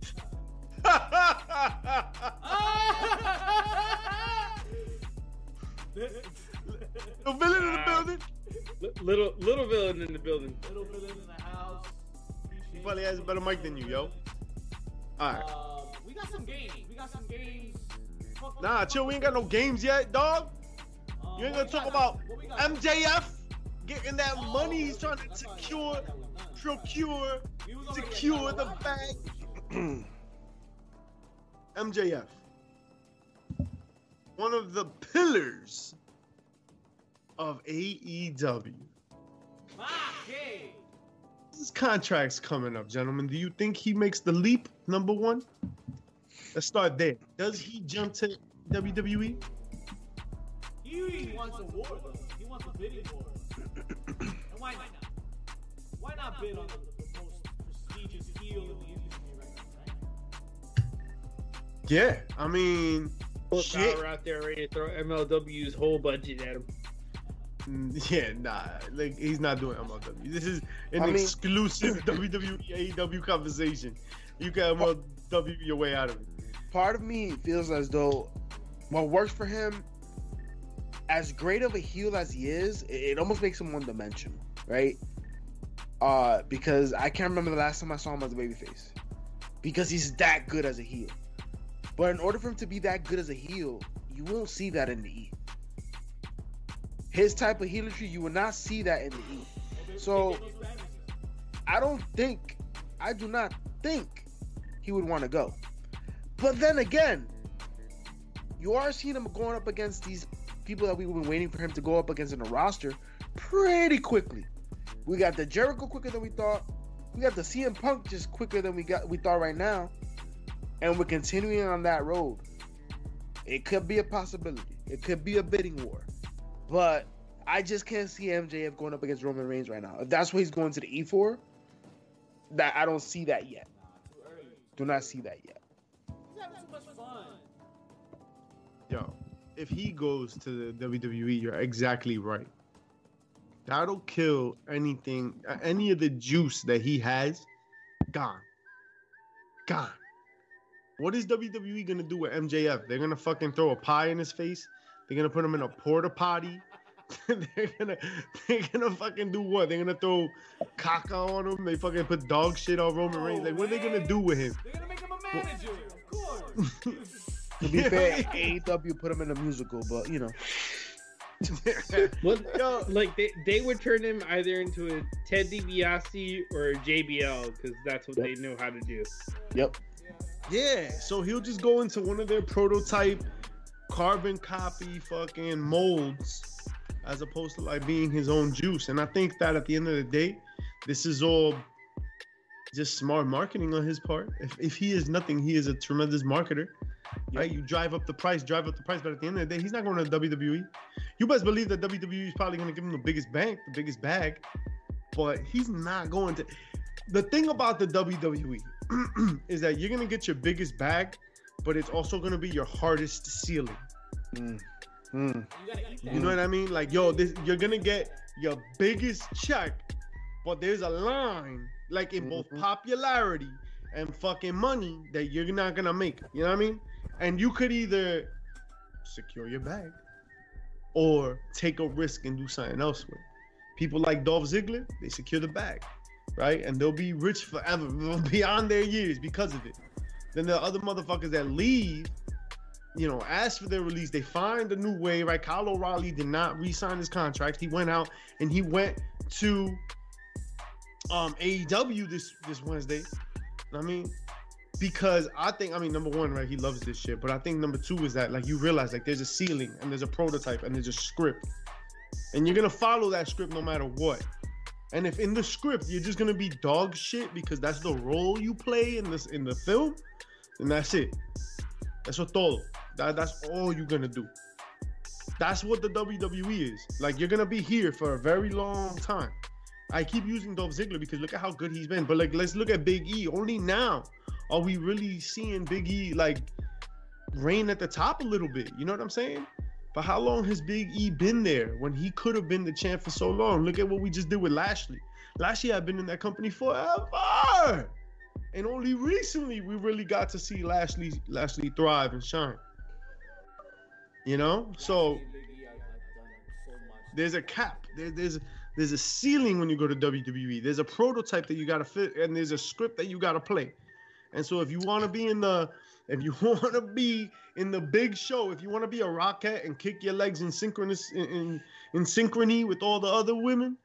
the villain in the building.
Li- little little villain in the building.
Little villain in the house.
He probably has a better mic than you, yo. All right.
Um, we got some games. We got some games. Fuck-
Nah,
fuck-
chill. We ain't got no games yet, dog.
Um,
You ain't gonna talk
got?
about
What we got?
MJF getting that money he's trying to secure, procure, secure the bag. MJF, one of the pillars of AEW. His contract's coming up, gentlemen. Do you think he makes the leap? Number one. Let's start there. Does he jump to? WWE?
He wants a war though. He wants a bidding war. Not bid on the, the most prestigious heel in the industry right now, right?
Yeah, I mean,
Both
shit.
are out there ready to throw MLW's whole budget at him.
Mm, Yeah, nah, like he's not doing MLW. This is an
I mean-
exclusive WWE AEW conversation. You can MLW your way out of it.
Part of me feels as though what works for him, as great of a heel as he is, it, it almost makes him one dimensional, right? Uh, because I can't remember the last time I saw him as a babyface. Because he's that good as a heel. But in order for him to be that good as a heel, you won't see that in the E. His type of healership, you will not see that in the E. So I don't think, I do not think he would want to go. But then again, you are seeing him going up against these people that we've been waiting for him to go up against in the roster pretty quickly. We got the Jericho quicker than we thought. We got the CM Punk just quicker than we got we thought right now. And we're continuing on that road. It could be a possibility. It could be a bidding war. But I just can't see MJF going up against Roman Reigns right now. If that's what he's going to the E for, that I don't see that yet. Do not see that yet.
Yo, if he goes to the WWE, you're exactly right. That'll kill anything, uh, any of the juice that he has. Gone. Gone. What is WWE gonna do with MJF? They're gonna fucking throw a pie in his face. They're gonna put him in a porta potty. they're gonna, they're gonna fucking do what? They're gonna throw caca on him. They fucking put dog shit on Roman Reigns. Like, what are they gonna do with him?
They're gonna make him a manager, of course.
To be fair, AEW put him in a musical, but you know,
Well,
Yo,
like they, they would turn him either into a Ted DiBiase or a JBL because that's what
Yep.
they know how to do.
yep.
Yeah, so he'll just go into one of their prototype carbon copy fucking molds as opposed to like being his own juice. And I think that at the end of the day, this is all just smart marketing on his part. If, if he is nothing, he is a tremendous marketer. Right? You drive up the price, drive up the price, but at the end of the day, he's not going to WWE. You best believe that WWE is probably going to give him the biggest bank, the biggest bag, but he's not going to. The thing about the WWE is that you're gonna get your biggest bag, but it's also gonna be your hardest ceiling.
Mm. Mm.
You gotta eat that.
You know what I mean? Like, yo, this you're gonna get your biggest check, but there's a line, like in both
Mhm.
popularity and fucking money that you're not gonna make. You know what I mean? And you could either secure your bag or take a risk and do something else with. People like Dolph Ziggler, they secure the bag, right? And they'll be rich forever, beyond their years because of it. Then the other motherfuckers that leave, you know, ask for their release. They find a new way, right? Kyle O'Reilly did not re-sign his contract. He went out and he went to um AEW this this Wednesday. I mean, because I think I mean number one, right? He loves this shit, but I think number two is that like you realize like there's a ceiling and there's a prototype and there's a script, and you're gonna follow that script no matter what. And if in the script you're just gonna be dog shit because that's the role you play in this in the film, then that's it. That's todo. That, that's all you're gonna do. That's what the WWE is. Like you're gonna be here for a very long time. I keep using Dolph Ziggler because look at how good he's been. But like let's look at Big E. Only now are we really seeing Big E like reign at the top a little bit. You know what I'm saying? But how long has Big E been there when he could have been the champ for so long? Look at what we just did with Lashley. Lashley had been in that company forever. And only recently we really got to see Lashley Lashley thrive and shine. You know? So there's a cap. There, there's there's a ceiling when you go to WWE. There's a prototype that you gotta fit, and there's a script that you gotta play. And so if you want to be in the if you want to be in the big show, if you want to be a rocket and kick your legs in synchronous in, in in synchrony with all the other women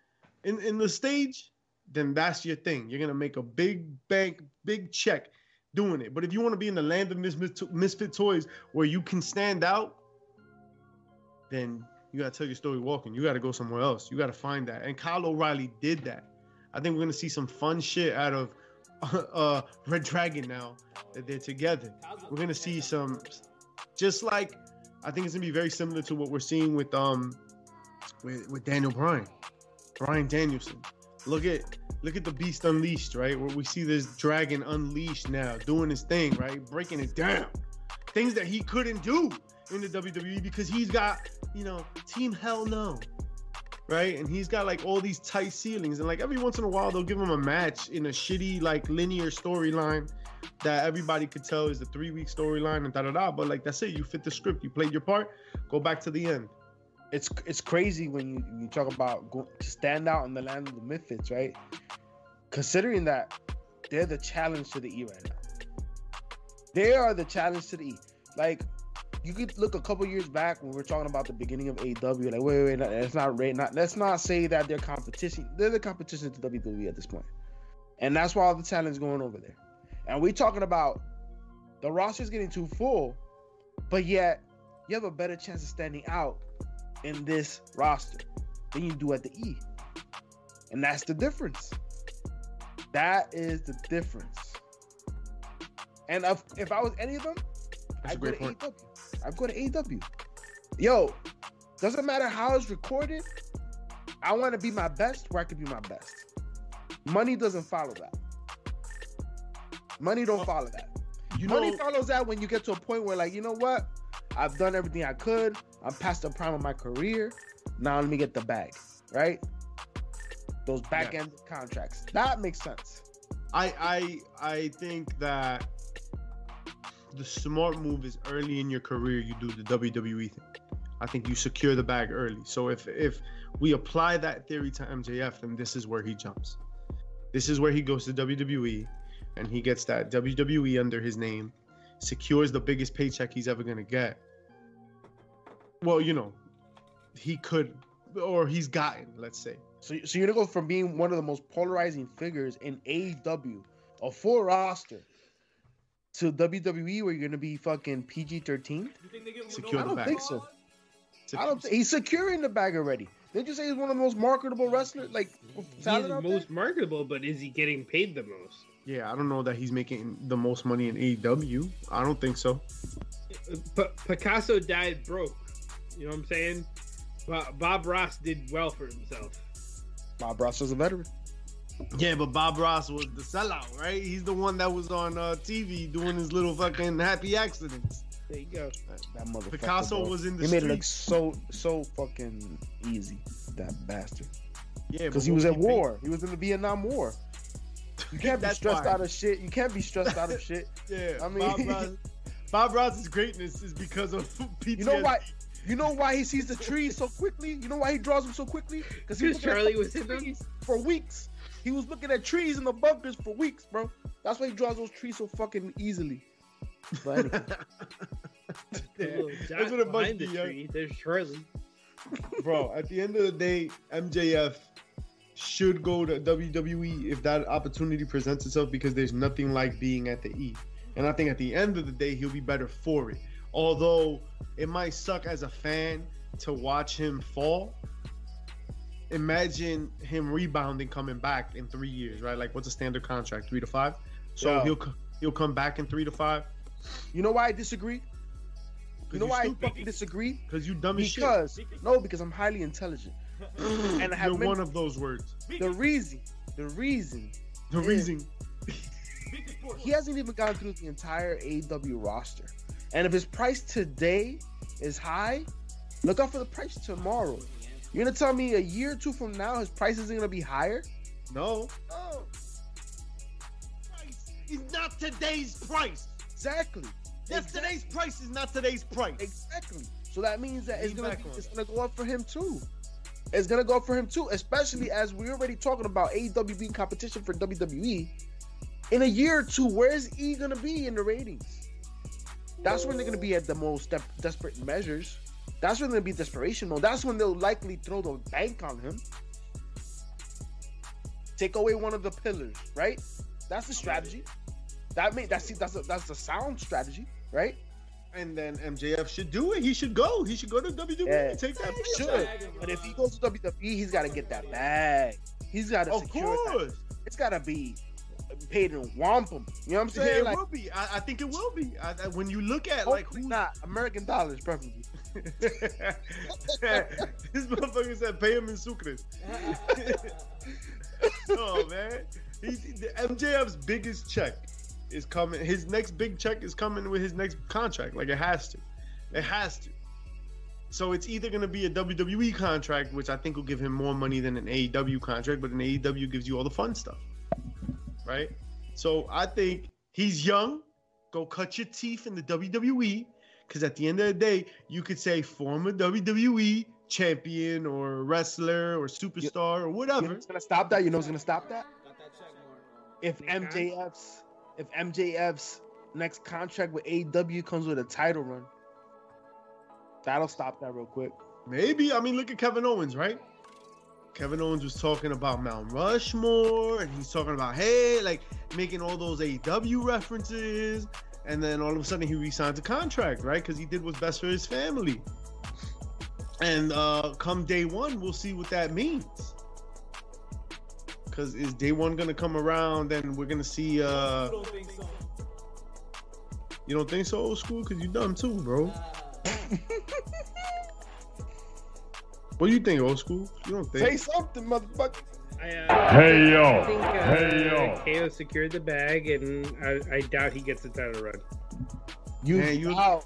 in in the stage, then that's your thing. You're gonna make a big bank, big check doing it. But if you want to be in the land of misfit, toys where you can stand out, then you gotta tell your story walking. You gotta go somewhere else. You gotta find that. And Kyle O'Reilly did that. I think we're gonna see some fun shit out of uh, Red Dragon now that they're together. We're gonna see some, just like I think it's gonna be very similar to what we're seeing with um with, with Daniel Bryan, Brian Danielson. Look at look at the Beast Unleashed, right? Where we see this dragon unleashed now, doing his thing, right? Breaking it down. Things that he couldn't do in the WWE because he's got, you know, Team Hell No. Right? And he's got like all these tight ceilings. And like every once in a while they'll give him a match in a shitty, like linear storyline that everybody could tell is the three-week storyline and da da da. But like that's it. You fit the script, you played your part, go back to the end.
it's it's crazy when you you talk about go, to stand out in the land of the Misfits, right? Considering that they're the challenge to the E right now. They are the challenge to the E. Like you could look a couple years back when we are talking about the beginning of AW. Like wait, wait, wait, let's not rate, not let's not say that they're competition. They're the competition to WWE at this point, and that's why all the talent's going over there. And we're talking about the roster's getting too full, but yet you have a better chance of standing out in this roster than you do at the E. And that's the difference. That is the difference. And if, if I was any of them,
That's a
I'd go to
point.
AEW. I'd go to AEW. Yo, doesn't matter how it's recorded, I want to be my best where I can be my best. Money doesn't follow that. Money don't oh. follow that.
You
Money
know,
follows that when you get to a point where, like, you know what? I've done everything I could. I'm past the prime of my career. Now let me get the bag, right? Those back end contracts. That makes sense.
I I I think that the smart move is early in your career you do the WWE thing. I think you secure the bag early. So if if we apply that theory to MJF, then this is where he jumps. This is where he goes to WWE and he gets that WWE under his name, secures the biggest paycheck he's ever gonna get. Well, you know, he could or he's gotten, let's say.
So, so you're gonna go from being one of the most polarizing figures in AEW, a full roster, to WWE where you're gonna be fucking PG-13.
You think they give him a
Secure
I
the
don't
bag.
think so. I don't. Think, he's securing the bag already. Didn't you say he's one of the most marketable wrestlers, like
He's
talent
the
out
most marketable, but is he getting paid the most?
Yeah, I don't know that he's making the most money in AEW. I don't think so.
P- Picasso died broke. You know what I'm saying? Bo- Bob Ross did well for himself.
Bob Ross is a veteran.
Yeah, but Bob Ross was the sellout, right? He's the one that was on uh, TV doing his little fucking happy accidents.
There you go.
That, that motherfucker.
Picasso
bro.
was in the
He made it look so so fucking easy. That bastard.
Yeah,
Because he was
what
at war. He was in the Vietnam War. You can't be stressed
why.
out of shit. You can't be stressed out of shit.
Yeah,
I mean-
Bob Ross. Bob Ross's greatness is because of PTSD.
You know why? You know why he sees the trees so quickly? You know why he draws them so quickly? Because
Because Charlie was in them.
for weeks. He was looking at trees in the bunkers for weeks, bro. That's why he draws those trees so fucking easily. But uh, anyway,
The
Yeah, that's what it must
behind
be,
the tree. There's Charlie.
bro. At the end of the day, MJF should go to WWE if that opportunity presents itself because there's nothing like being at the E. And I think at the end of the day, he'll be better for it. Although it might suck as a fan to watch him fall. Imagine him rebounding, coming back in three years, right? Like, what's a standard contract? Three to five. So he'll he'll come back in three to five.
you know why I disagree? You know why I fucking disagree?
Because you dumb as shit.
Because no, because I'm highly intelligent. and I have
You're one of those words.
The reason, the reason,
The reason.
he hasn't even gone through the entire AW roster. And if his price today is high, look out for the price tomorrow. You're gonna tell me a year or two from now his price isn't gonna be higher?
No. Price is not today's price.
Exactly.
Yesterday's price is not today's price.
Exactly. So that means that it's gonna be, it's gonna go up for him too. It's gonna go up for him too, especially as we're already talking about AEW being competition for WWE. In a year or two, where is E gonna be in the ratings? That's when they're gonna be at the most de- desperate measures. That's when they'll be desperation mode. That's when they'll likely throw the bank on him. Take away one of the pillars, right? That's the strategy. That may that's that's a, that's the sound strategy, right?
And then MJF should do it. He should go. He should go to WWE.
Yeah.
Take that.
He should. But if he goes to WWE, he's got to get that bag. He's got to
Of
secure that.
course.
It's got to be paid in wampum. You know what I'm
Yeah,
saying?
it
like,
will be. I, I think it will be. I, I- when you look at
like
like who's
not American dollars, preferably.
this motherfucker said pay him in sucres. oh man, He's, the MJF's biggest check is coming. His next big check is coming with his next contract. Like it has to, it has to. So it's either going to be a WWE contract, which I think will give him more money than an AEW contract, but an AEW gives you all the fun stuff, right? So I think he's young. Go cut your teeth in the WWE, because at the end of the day, you could say former WWE champion or wrestler or superstar or
You know
whatever.
what's gonna stop that? You know what's gonna stop that?
Got that check mark.
If. MJF's if MJF's next contract with AEW comes with a title run, that'll stop that real quick.
Maybe. I mean, look at Kevin Owens, right? Kevin Owens was talking about Mount Rushmore, and he's talking about hey, like making all those AEW references, and then all of a sudden he re-signs a contract, right? Because he did what's best for his family. And uh come day one, we'll see what that means. Because is day one gonna come around, and we're gonna see? uh
You don't think so?
You don't think so, old school? Because you dumb too, bro. What do you think, old school? You don't think?
Say something, motherfucker.
I, uh,
Hey, yo.
I think uh,
Hey, yo.
KO secured the bag, and I, I doubt he gets a title run.
You,
Man, you-
wow.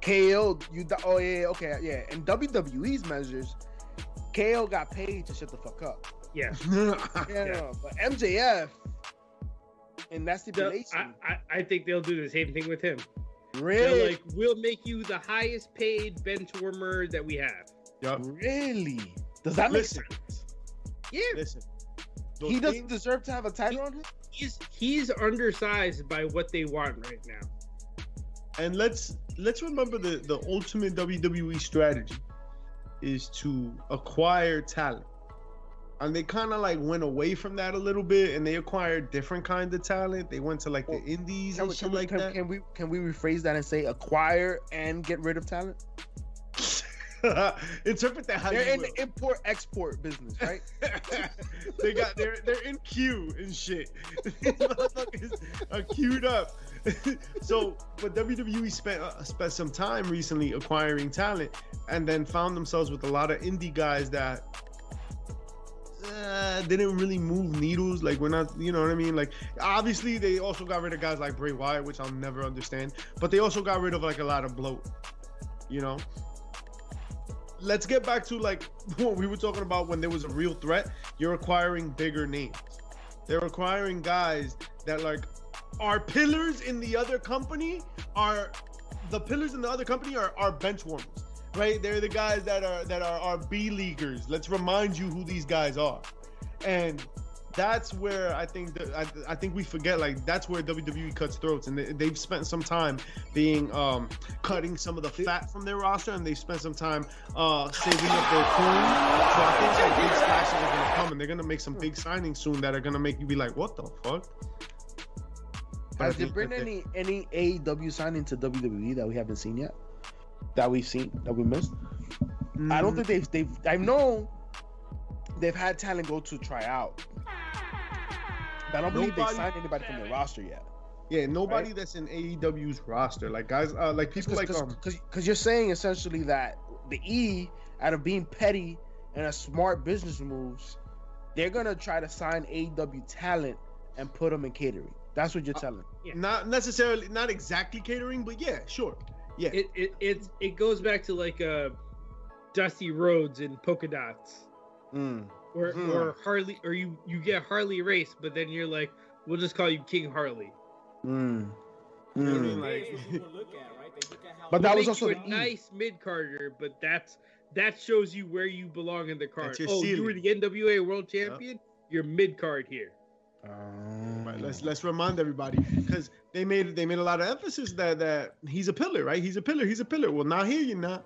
KO, you oh yeah, yeah, okay, yeah. In WWE's measures, KO got paid to shut the fuck up.
Yeah.
Yeah,
Yeah.
no, but MJF in that
So,
stipulation,
I, I, I think they'll do the same thing with him. They're
really,
like, we'll make you the highest paid bench warmer that we have.
Yup.
really, does that make
Listen.
sense?
Yeah,
Listen. Those
He doesn't
things-
deserve to have a title on him.
he's he's undersized by what they want right now.
and let's let's remember the the ultimate WWE strategy is to acquire talent. And they kind of like went away from that a little bit, and they acquired different kinds of talent. They went to like
Well,
the indies and
we,
shit
we,
like
can,
that.
can we can we rephrase that and say acquire and get rid of talent?
Interpret that how
They're in
will.
the import export business, right?
they got they're they're in queue and shit. These motherfuckers are queued up. so, but WWE spent uh, spent some time recently acquiring talent, and then found themselves with a lot of indie guys that uh, didn't really move needles. Like we're not, you know what I mean? Like obviously they also got rid of guys like Bray Wyatt, which I'll never understand. But they also got rid of like a lot of bloat. You know. Let's get back to like what we were talking about when there was a real threat. You're acquiring bigger names. They're acquiring guys that like are pillars in the other company. Are the pillars in the other company are, are bench warmers, right? They're the guys that are that are, are B leaguers. Let's remind you who these guys are, and that's where I think that I, I think we forget like that's where WWE cuts throats, and they, they've spent some time being um cutting some of the fat from their roster, and they've spent some time uh saving up their coin. So I think like big splashes are gonna come, and they're gonna make some big signings soon that are gonna make you be like, what the fuck? But
Has there been any any AEW signing to WWE that we haven't seen yet? That we've seen that we missed? I don't
Mm,
think they've they've I know they've had talent go to try out. But I don't believe
Nobody-
they signed anybody from the roster yet.
Yeah, nobody that's in AEW's roster, like guys, uh, like people like um,
because you're saying essentially that the E out of being petty and a smart business moves, they're gonna try to sign AEW talent and put them in catering. That's what you're
Uh,
telling.
not necessarily, not exactly catering, but yeah, sure, yeah.
It it it, it goes back to like uh, Dusty Rhodes and Polka Dots,
Mm.
Or
Hmm.
or Harley, or you you get Harley Race, but then you're like, we'll just call you King Harley.
Mm.
You know what I
Mm.
Like,
it's what people look at, right? They look at how
But that was
make
also
you
the
a nice mid carder, but that's that shows you where you belong in the card.
That's your
Oh, you were the NWA World Champion. You're mid card here.
Right, let's let's remind everybody because they made they made a lot of emphasis that that he's a pillar, right? He's a pillar. He's a pillar. Well, now here you're not.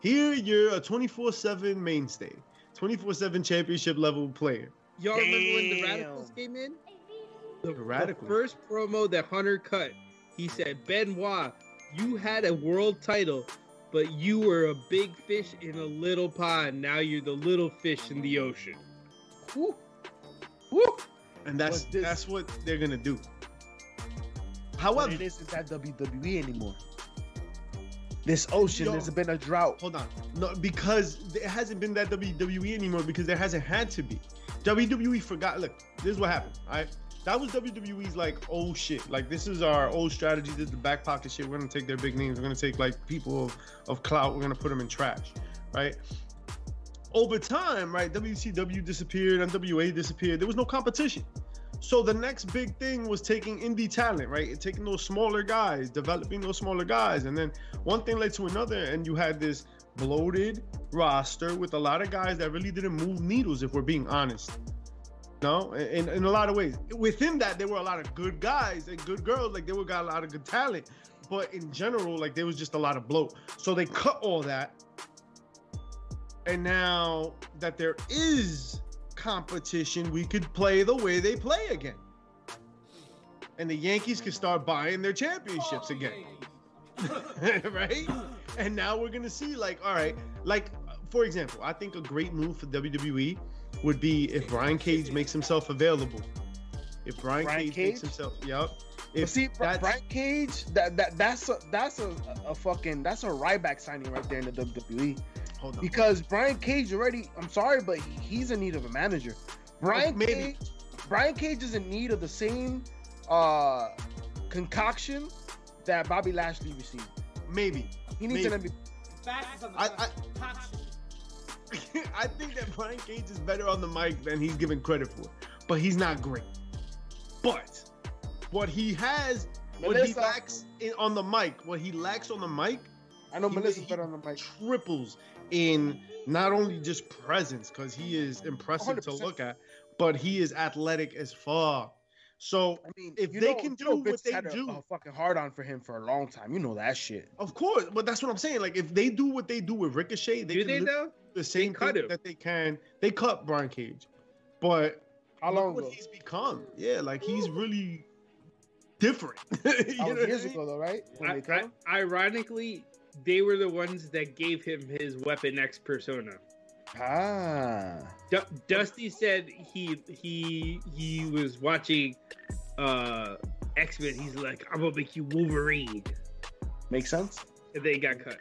Here you're a 24/7 mainstay, 24/7 championship level player.
Y'all remember when the Radicalz came in? The, the
Radicalz?
first promo that Hunter cut, he said, Benoit, you had a world title, but you were a big fish in a little pond. Now you're the little fish in the ocean.
Woo. Woo.
And that's
this-
that's what they're gonna do.
What
However,
it is is that WWE anymore. This ocean,
Yo.
there's been a drought.
hold on, no, because it hasn't been that WWE anymore because there hasn't had to be. WWE forgot. Look, this is what happened. All right, that was WWE's like oh shit. Like this is our old strategy. This is the back pocket shit. We're gonna take their big names. We're gonna take like people of, of clout. We're gonna put them in trash, right? Over time, right? WCW disappeared. NWA disappeared. There was no competition. So the next big thing was taking indie talent, right? Taking those smaller guys, developing those smaller guys, and then one thing led to another, and you had this bloated roster with a lot of guys that really didn't move needles, if we're being honest. No, in, in a lot of ways. Within that, there were a lot of good guys and good girls. Like they were got a lot of good talent, but in general, like there was just a lot of bloat. So they cut all that, and now that there is competition, we could play the way they play again, and the Yankees can start buying their championships oh, again. right? And now we're gonna see, like, all right, like for example, I think a great move for WWE would be if Brian Cage makes himself available. If Brian,
Brian
Cage, makes himself, yep.
But
If
see,
that's-
Brian Cage, that, that that's a that's a, a fucking that's a Ryback signing right there in the WWE.
Hold on.
because Brian Cage already. I'm sorry, but he's in need of a manager. Brian
maybe.
Cage, Brian Cage is in need of the same uh concoction that Bobby Lashley received.
Maybe.
He needs
Maybe.
an MVP.
Facts
I- I- I think that Brian Cage is better on the mic than he's given credit for, but he's not great. But what he has, what he lacks in, on the mic, what he lacks on the mic,
I know
He-
Melissa's
he-
better on the mic.
triples in not only just presence because he is impressive to
100%.
look at, but he is athletic as fuck. So
I mean,
if they
know-
can
you
do
know
what they
had a-
do-
a fucking hard on for him for a long time. You know that shit.
of course, but that's what I'm saying. Like if they do what they do with Ricochet, they
Do
can
they though?
the same
cut
thing
him.
that they can. They cut Brian Cage, but
How
look
long
what
ago?
he's become. Yeah, like he's really different. you
That
know
was
I
years
mean?
ago, though, right? When
I,
they
I, ironically, they were the ones that gave him his Weapon X persona.
Ah,
Du- Dusty said he he he was watching uh X Men. He's like, I'm gonna make you Wolverine,
makes sense.
and they got cut.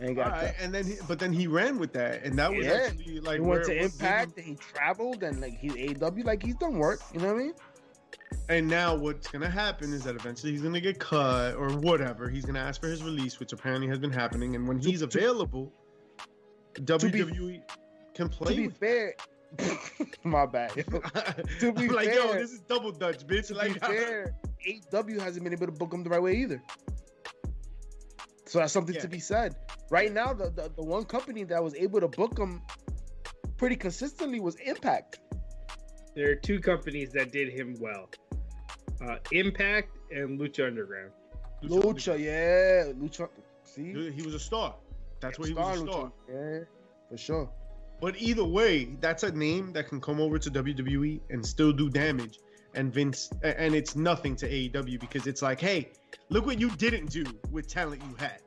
And got
Alright,
cut.
and then, he, but then he ran with that, and that was
Yeah.
actually like
He went to
it was
Impact, and he traveled, and like he's AW, like he's done work. You know what I mean?
And now what's gonna happen is that eventually he's gonna get cut or whatever. He's gonna ask for his release, which apparently has been happening. And when he's
to-
available, WWE can play.
To
be
fair, my bad.
to
be
like, yo, this is double dutch, bitch.
to
like,
be fair, AW hasn't been able to book him the right way either. So that's something
Yeah.
to be said. Right now, the, the the one company that was able to book him pretty consistently was Impact.
There are two companies that did him well: uh, Impact and Lucha Underground.
Lucha, yeah, Lucha. See,
He he was a star. That's where he
Star
was a star.
Lucha. Yeah, for sure.
But either way, that's a name that can come over to WWE and still do damage. And Vince, and it's nothing to AEW because it's like, hey, look what you didn't do with talent you had.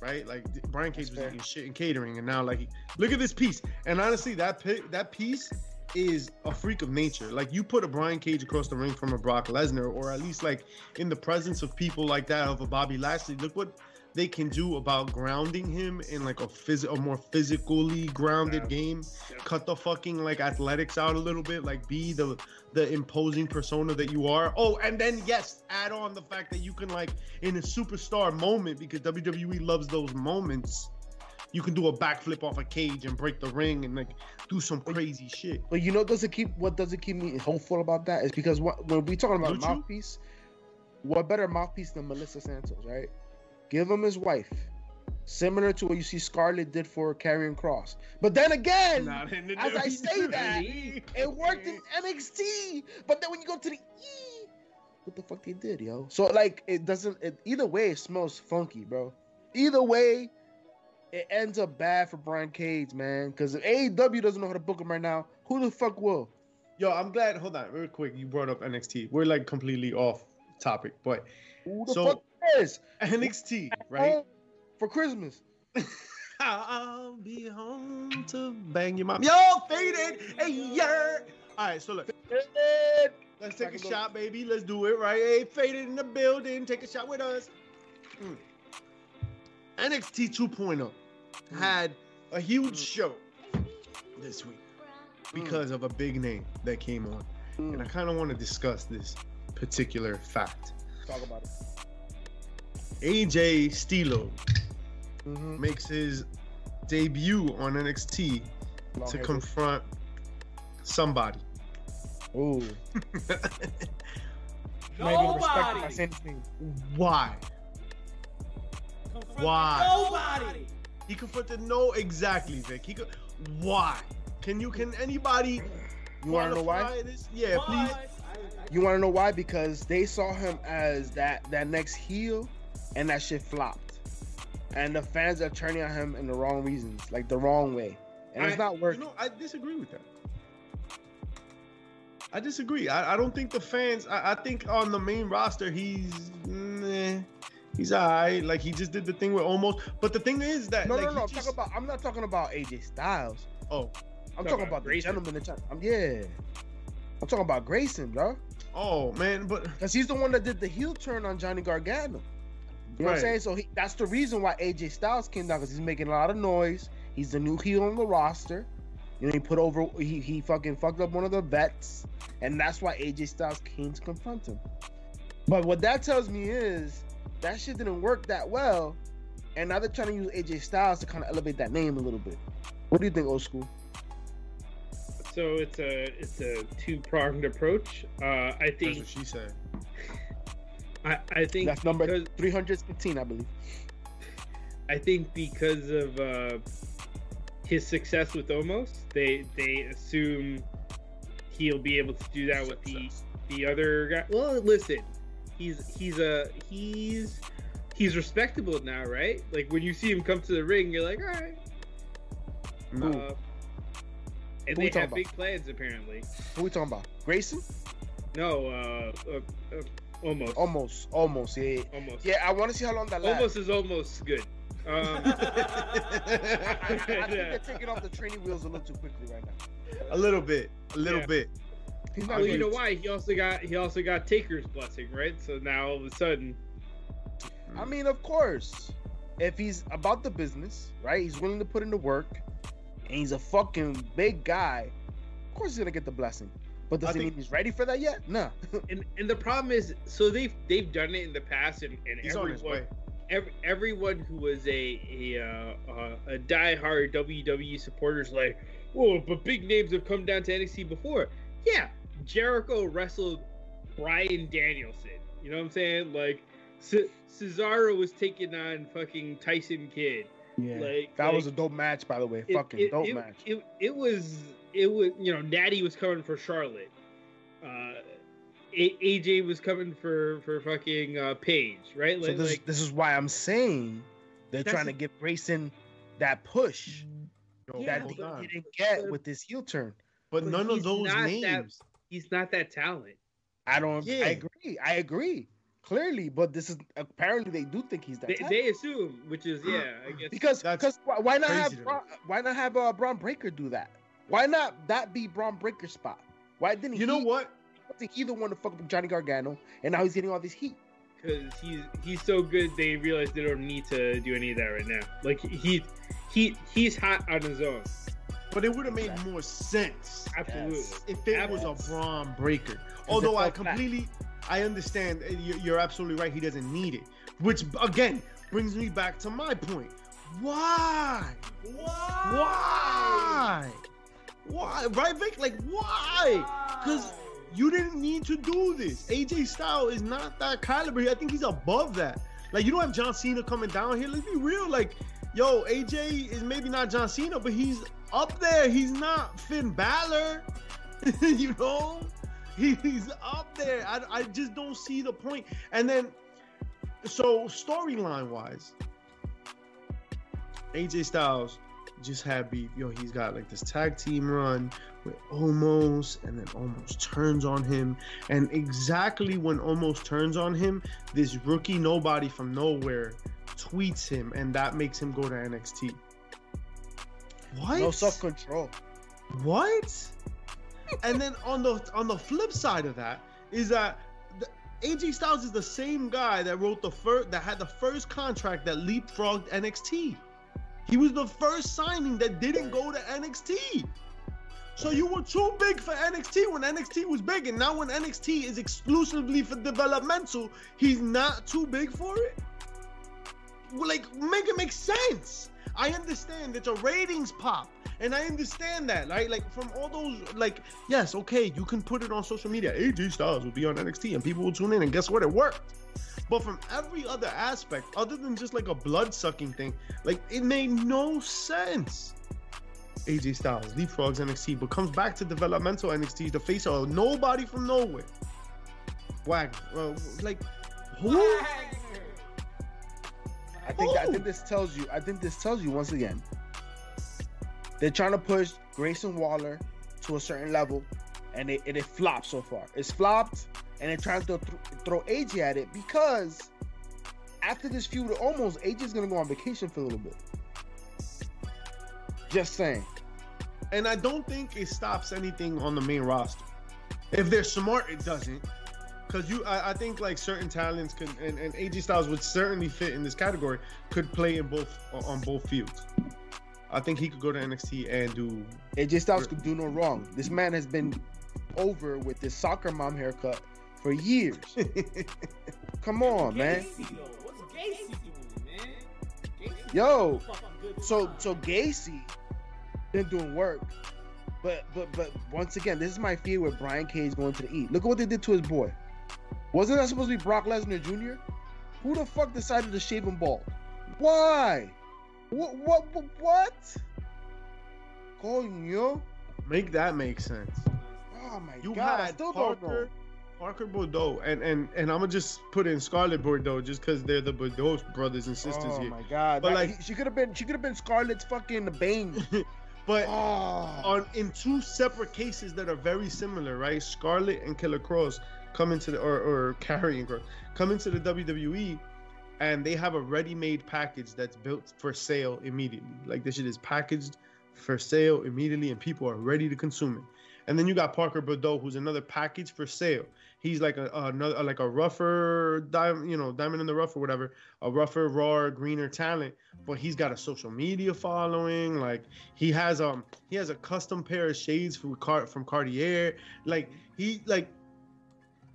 Right? Like Brian Cage
That's
was
fair.
eating shit and catering, and now like, look at this piece. And honestly, that pi- that piece is a freak of nature. Like you put a Brian Cage across the ring from a Brock Lesnar, or at least like in the presence of people like that of a Bobby Lashley. Look what they can do about grounding him in like a phys- a more physically grounded
Yeah.
game. Cut the fucking like athletics out a little bit, like be the the imposing persona that you are. Oh, and then yes, add on the fact that you can like in a superstar moment because WWE loves those moments. You can do a backflip off a cage and break the ring and like do some crazy shit.
But you know, what does it keep what doesn't keep me hopeful about that is because what, when we talking about
Lucha?
mouthpiece, what better mouthpiece than Melissa Santos, right? Give him his wife, similar to what you see Scarlett did for Karrion Kross. But then again,
the
as I say that, it worked in NXT. But then when you go to the E, what the fuck they did, yo? So like, it doesn't. It, either way, it smells funky, bro. Either way, it ends up bad for Brian Cage, man. Because if AEW doesn't know how to book him right now, who the fuck will?
Yo, I'm glad. Hold on, real quick. You brought up NXT. We're like completely off topic, but
Who the
So-
fuck is
NXT, right?
for Christmas?
I'll be home to bang your mom. Yo, faded. Hey, yeah. All right, so look, let's take a
Second
shot, baby. Let's do it, right? Hey, faded in the building. Take a shot with us. Mm. NXT 2.0 had a huge show this week because of a big name that came on. And I
Mm,
kind of want to discuss this particular fact.
talk about it.
AJ Styles
Mhm.
makes his debut on NXT
Long
to
hair.
confront somebody.
Ooh. Not even respect if I
Nobody.
say his name.
Why?
Confronted
Why?
Nobody.
He confronted no exactly, Vic. He could. Why? Can you? Can anybody?
You want to know why?
This? Yeah, please.
Why? I- I-
You want to know why? Because they saw him as that that next heel, and that shit flopped, and the fans are turning on him in the wrong reasons, like the wrong way, and it's not working.
You know, I disagree with that. I disagree. I, I don't think the fans. I, I think on the main roster, he's nah, he's alright. Like he just did the thing with Omos. But the thing is that
no,
like,
no, no. I'm
just-
about. I'm not talking about AJ Styles.
Oh,
I'm
Talking
talking
about
about the
Grayson.
gentleman in China. I'm yeah. I'm talking about Grayson, bro,
oh man, but
because he's the one that did the heel turn on Johnny Gargano. You know what I'm
Right.
saying? So he, that's the reason why AJ Styles came down because he's making a lot of noise. He's the new heel on the roster. You know, he put over, he, he fucking fucked up one of the vets, and that's why AJ Styles came to confront him. But what that tells me is that shit didn't work that well, and now they're trying to use AJ Styles to kind of elevate that name a little bit. What do you think, old school?
So it's a it's a two pronged approach. Uh, I
That's
think
what she said.
I, I think
That's number
because,
315, I believe.
I think because of uh, his success with Omos, they they assume he'll be able to do that with the the other guy. Well, listen, he's he's a he's he's respectable now, right? Like when you see him come to the ring, you're like, all right.
No.
Uh, and
Who we
they have
about?
big plans apparently.
Who we talking about? Grayson?
No, uh, uh, uh Omos,
Omos, Omos, yeah. yeah.
Omos.
Yeah, I want to see how long that lasts.
Omos is almost good. Um,
I, I think they're taking off the training wheels a little too quickly right now.
a little bit. A little
Yeah.
bit.
He's
well,
not
you know why? He also got he also got Taker's blessing, right? So now all of a sudden,
I mean, of course, if he's about the business, right? He's willing to put in the work, and he's a fucking big guy. Of course, he's gonna get the blessing. But does
I
he
think-
mean he's ready for that yet? No.
and and the problem is, so they've they've done it in the past, and, and
He's on his
everyone
way.
every, everyone who was a a uh, uh, a diehard WWE supporters like, oh, but big names have come down to NXT before. Yeah, Jericho wrestled Bryan Danielson. You know what I'm saying? Like, C- Cesaro was taking on fucking Tyson Kidd.
Yeah.
Like
that was a dope match, by the way.
it-
fucking
it,
dope
it,
match.
It, it was it was you know Natty was coming for Charlotte. Uh, a- AJ was coming for for fucking uh, Paige, right?
so this,
like
this is why I'm saying they're trying to give Grayson that push
Yeah,
that he didn't get with this heel turn.
But
but
none of those
not that-
names.
he's not that talent.
I don't.
Yeah.
I agree. I agree. Clearly, but this is apparently they do think he's that.
They, they assume, which is yeah, I guess.
Because because why, why not have
to me.
Bron, why not have uh, Bron Breakker do that? Why not that be Bron Breakker's spot? Why didn't he
You know
he,
what?
wasn't he the one to fuck up Johnny Gargano and now he's getting all this heat?
because he's he's so good they realize they don't need to do any of that right now. Like he he he's hot on his own.
But it would have made more sense
Absolutely.
If it was a
Yes.
Bron Breakker. Although I
felt flat.
completely, I understand. Eh, you- You're absolutely right. He doesn't need it. Which again brings me back to my point. Why? Why? Why? Why? Right, Vic? Like why? Because you didn't need to do this. AJ Styles is not that caliber. I think he's above that. Like you don't have John Cena coming down here. Let's be real. Like, yo, AJ is maybe not John Cena, but he's up there. He's not Finn Balor. you know, he's up there. I, I just don't see the point. And then, so storyline wise, AJ Styles just had beef. Yo, he's got like this tag team run with Omos, and then Omos turns on him. And exactly when Omos turns on him, this rookie nobody from nowhere tweets him, and that makes him go to NXT. What?
No self control.
What? and then on the on the flip side of that is that the, AJ Styles is the same guy that wrote the first that had the first contract that leapfrogged NXT. He was the first signing that didn't go to NXT. So you were too big for NXT when NXT was big, and now when NXT is exclusively for developmental, he's not too big for it. Like, make it make sense. I understand it's a ratings pop, and I understand that, right? Like from all those, like, yes, okay, you can put it on social media. AJ Styles will be on NXT, and people will tune in, and guess what? It worked. But from every other aspect, other than just like a blood sucking thing, like it made no sense. AJ Styles leapfrogs NXT, but comes back to developmental NXT, the face of nobody from nowhere. Wagner, well, like who?
I think I think this tells you. I think this tells you once again. They're trying to push Grayson Waller to a certain level, and it, it, it flopped so far. It's flopped, and they're trying to th- throw AJ at it because after this feud, almost AJ's gonna go on vacation for a little bit. Just saying.
And I don't think it stops anything on the main roster. If they're smart, it doesn't. because you, I, I think like certain talents could, and, and AJ Styles would certainly fit in this category. Could play in both uh, on both fields. I think he could go to NXT and do.
AJ Styles could do no wrong. This man has been over with this soccer mom haircut for years. Come on, man.
Gacy, though. What's Gacy doing, man? Gacy
Yo, So
time.
so Gacy been doing work. But but but once again, this is my fear with Brian Cage going to the E. Look at what they did to his boy. Wasn't that supposed to be Brock Lesnar Jr.? Who the fuck decided to shave him bald? Why? What what what? what? Coño.
Make that make sense.
Oh my
You
god, I
had
still don't know.
Parker, Bordeaux, and and and I'm gonna just put in Scarlett Bordeaux just because they're the Bordeaux brothers and sisters
oh
here.
my god.
But,
That-
like-
he- she could have been she could have been Scarlett's fucking bane.
But
oh.
on in two separate cases that are very similar, right? Scarlett and Killer Kross come into the or, or Karrion Kross come into the WWE and they have a ready-made package that's built for sale immediately. Like this shit is packaged for sale immediately and people are ready to consume it. And then you got Parker Bordeaux, who's another package for sale. He's like a another like a rougher diamond, you know, diamond in the rough or whatever, a rougher, raw, greener talent. But he's got a social media following. Like he has um he has a custom pair of shades from Car- from Cartier. Like he like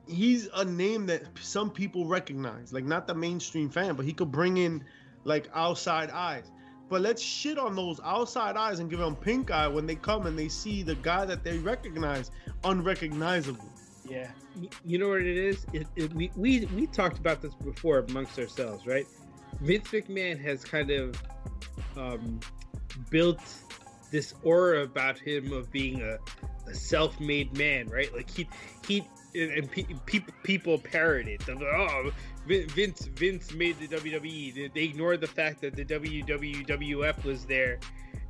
he's a name that some people recognize. Like not the mainstream fan, but he could bring in like outside eyes. But let's shit on those outside eyes and give them pink eye when they come and they see the guy that they recognize unrecognizable.
yeah.
You know what it is? It, it, we, we we talked about this before amongst ourselves, right? Vince McMahon has kind of um, built this aura about him of being a, a self-made man, right? Like he he and, and pe- people people parrot it. Like, oh, Vince Vince made the WWE. They, they ignored the fact that the WWF was there,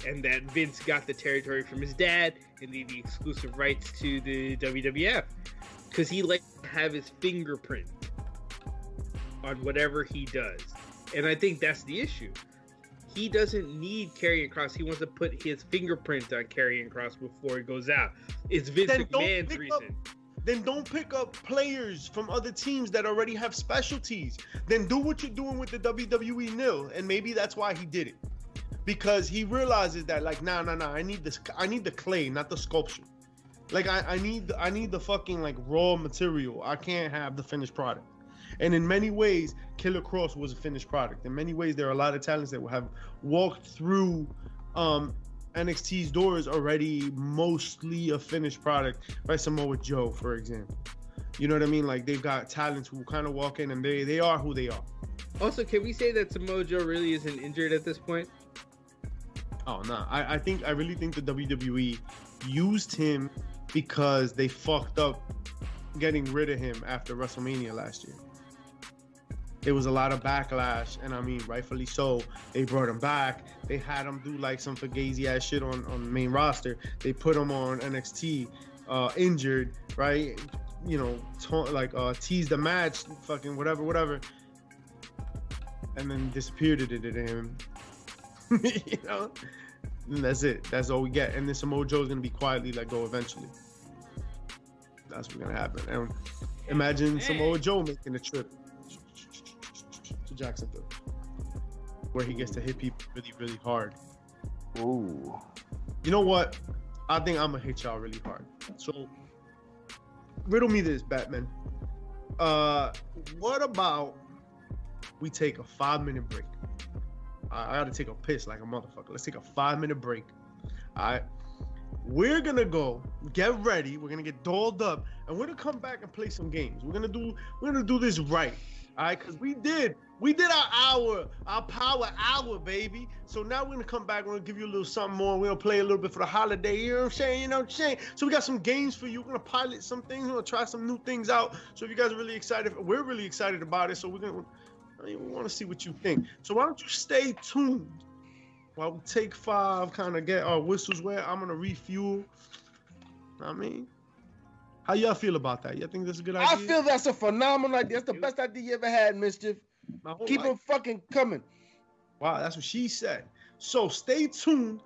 and that Vince got the territory from his dad and the, the exclusive rights to the WWF because he likes to have his fingerprint on whatever he does. And I think that's the issue. He doesn't need Karrion Kross. He wants to put his fingerprint on Karrion Kross before he goes out. It's Vince McMahon's
pick up-
reason.
Then don't pick up players from other teams that already have specialties. Then do what you're doing with the WWE nil, and maybe that's why he did it, because he realizes that like, nah, nah, nah. I need this. I need the clay, not the sculpture. Like I, I need, I need the fucking like raw material. I can't have the finished product. And in many ways, Killer Kross was a finished product. In many ways, there are a lot of talents that have walked through um, NXT's door is already, mostly a finished product. Right, Samoa Joe, for example. You know what I mean? Like they've got talents who kind of walk in and they they are who they are.
Also, can we say that Samoa Joe really isn't injured at this point?
Oh no, I, I think I really think the WWE used him because they fucked up getting rid of him after WrestleMania last year. It was a lot of backlash, and I mean, rightfully so. They brought him back. They had him do like some fugazi ass shit on on the main roster. They put him on NXT, uh, injured, right? You know, ta- like uh, tease the match, fucking whatever, whatever, and then disappeared it to him. you know, and that's it. That's all we get. And then Samoa Joe's gonna be quietly let go eventually. That's what's gonna happen. And imagine Samoa Joe making a trip Jacksonville, where he gets to hit people really, really hard.
Ooh.
You know what? I think I'm gonna hit y'all really hard. So, riddle me this, Batman. Uh, what about we take a five minute break? I, I gotta take a piss like a motherfucker. Let's take a five minute break. All right. We're gonna go get ready. We're gonna get dolled up, and we're gonna come back and play some games. We're gonna do we're gonna do this right, all right? Because we did we did our hour, our power hour, baby. So now we're gonna come back. We're gonna give you a little something more. We're gonna play a little bit for the holiday. You know what I'm saying? You know what I'm saying? So we got some games for you. We're gonna pilot some things. We're gonna try some new things out. So if you guys are really excited, we're really excited about it. So we're gonna I mean, we want to see what you think. So why don't you stay tuned while we take five, kind of get our whistles wet. I'm gonna refuel. I mean, how y'all feel about that? Y'all think that's a good idea?
I feel that's a phenomenal idea. That's the best idea you ever had, Mischief. Keep
life.
them fucking coming.
Wow, that's what she said. So stay tuned.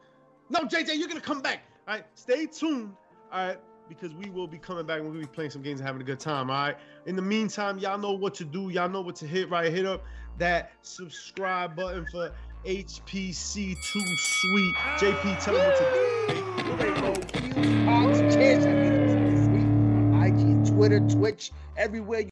No, JJ, you're gonna come back. All right, stay tuned. All right, because we will be coming back and we'll be playing some games and having a good time. All right. In the meantime, y'all know what to do. Y'all know what to hit. Right, hit up that subscribe button for HPC2 Sweet. JP, tell them what to do.
Twitter, Twitch, everywhere.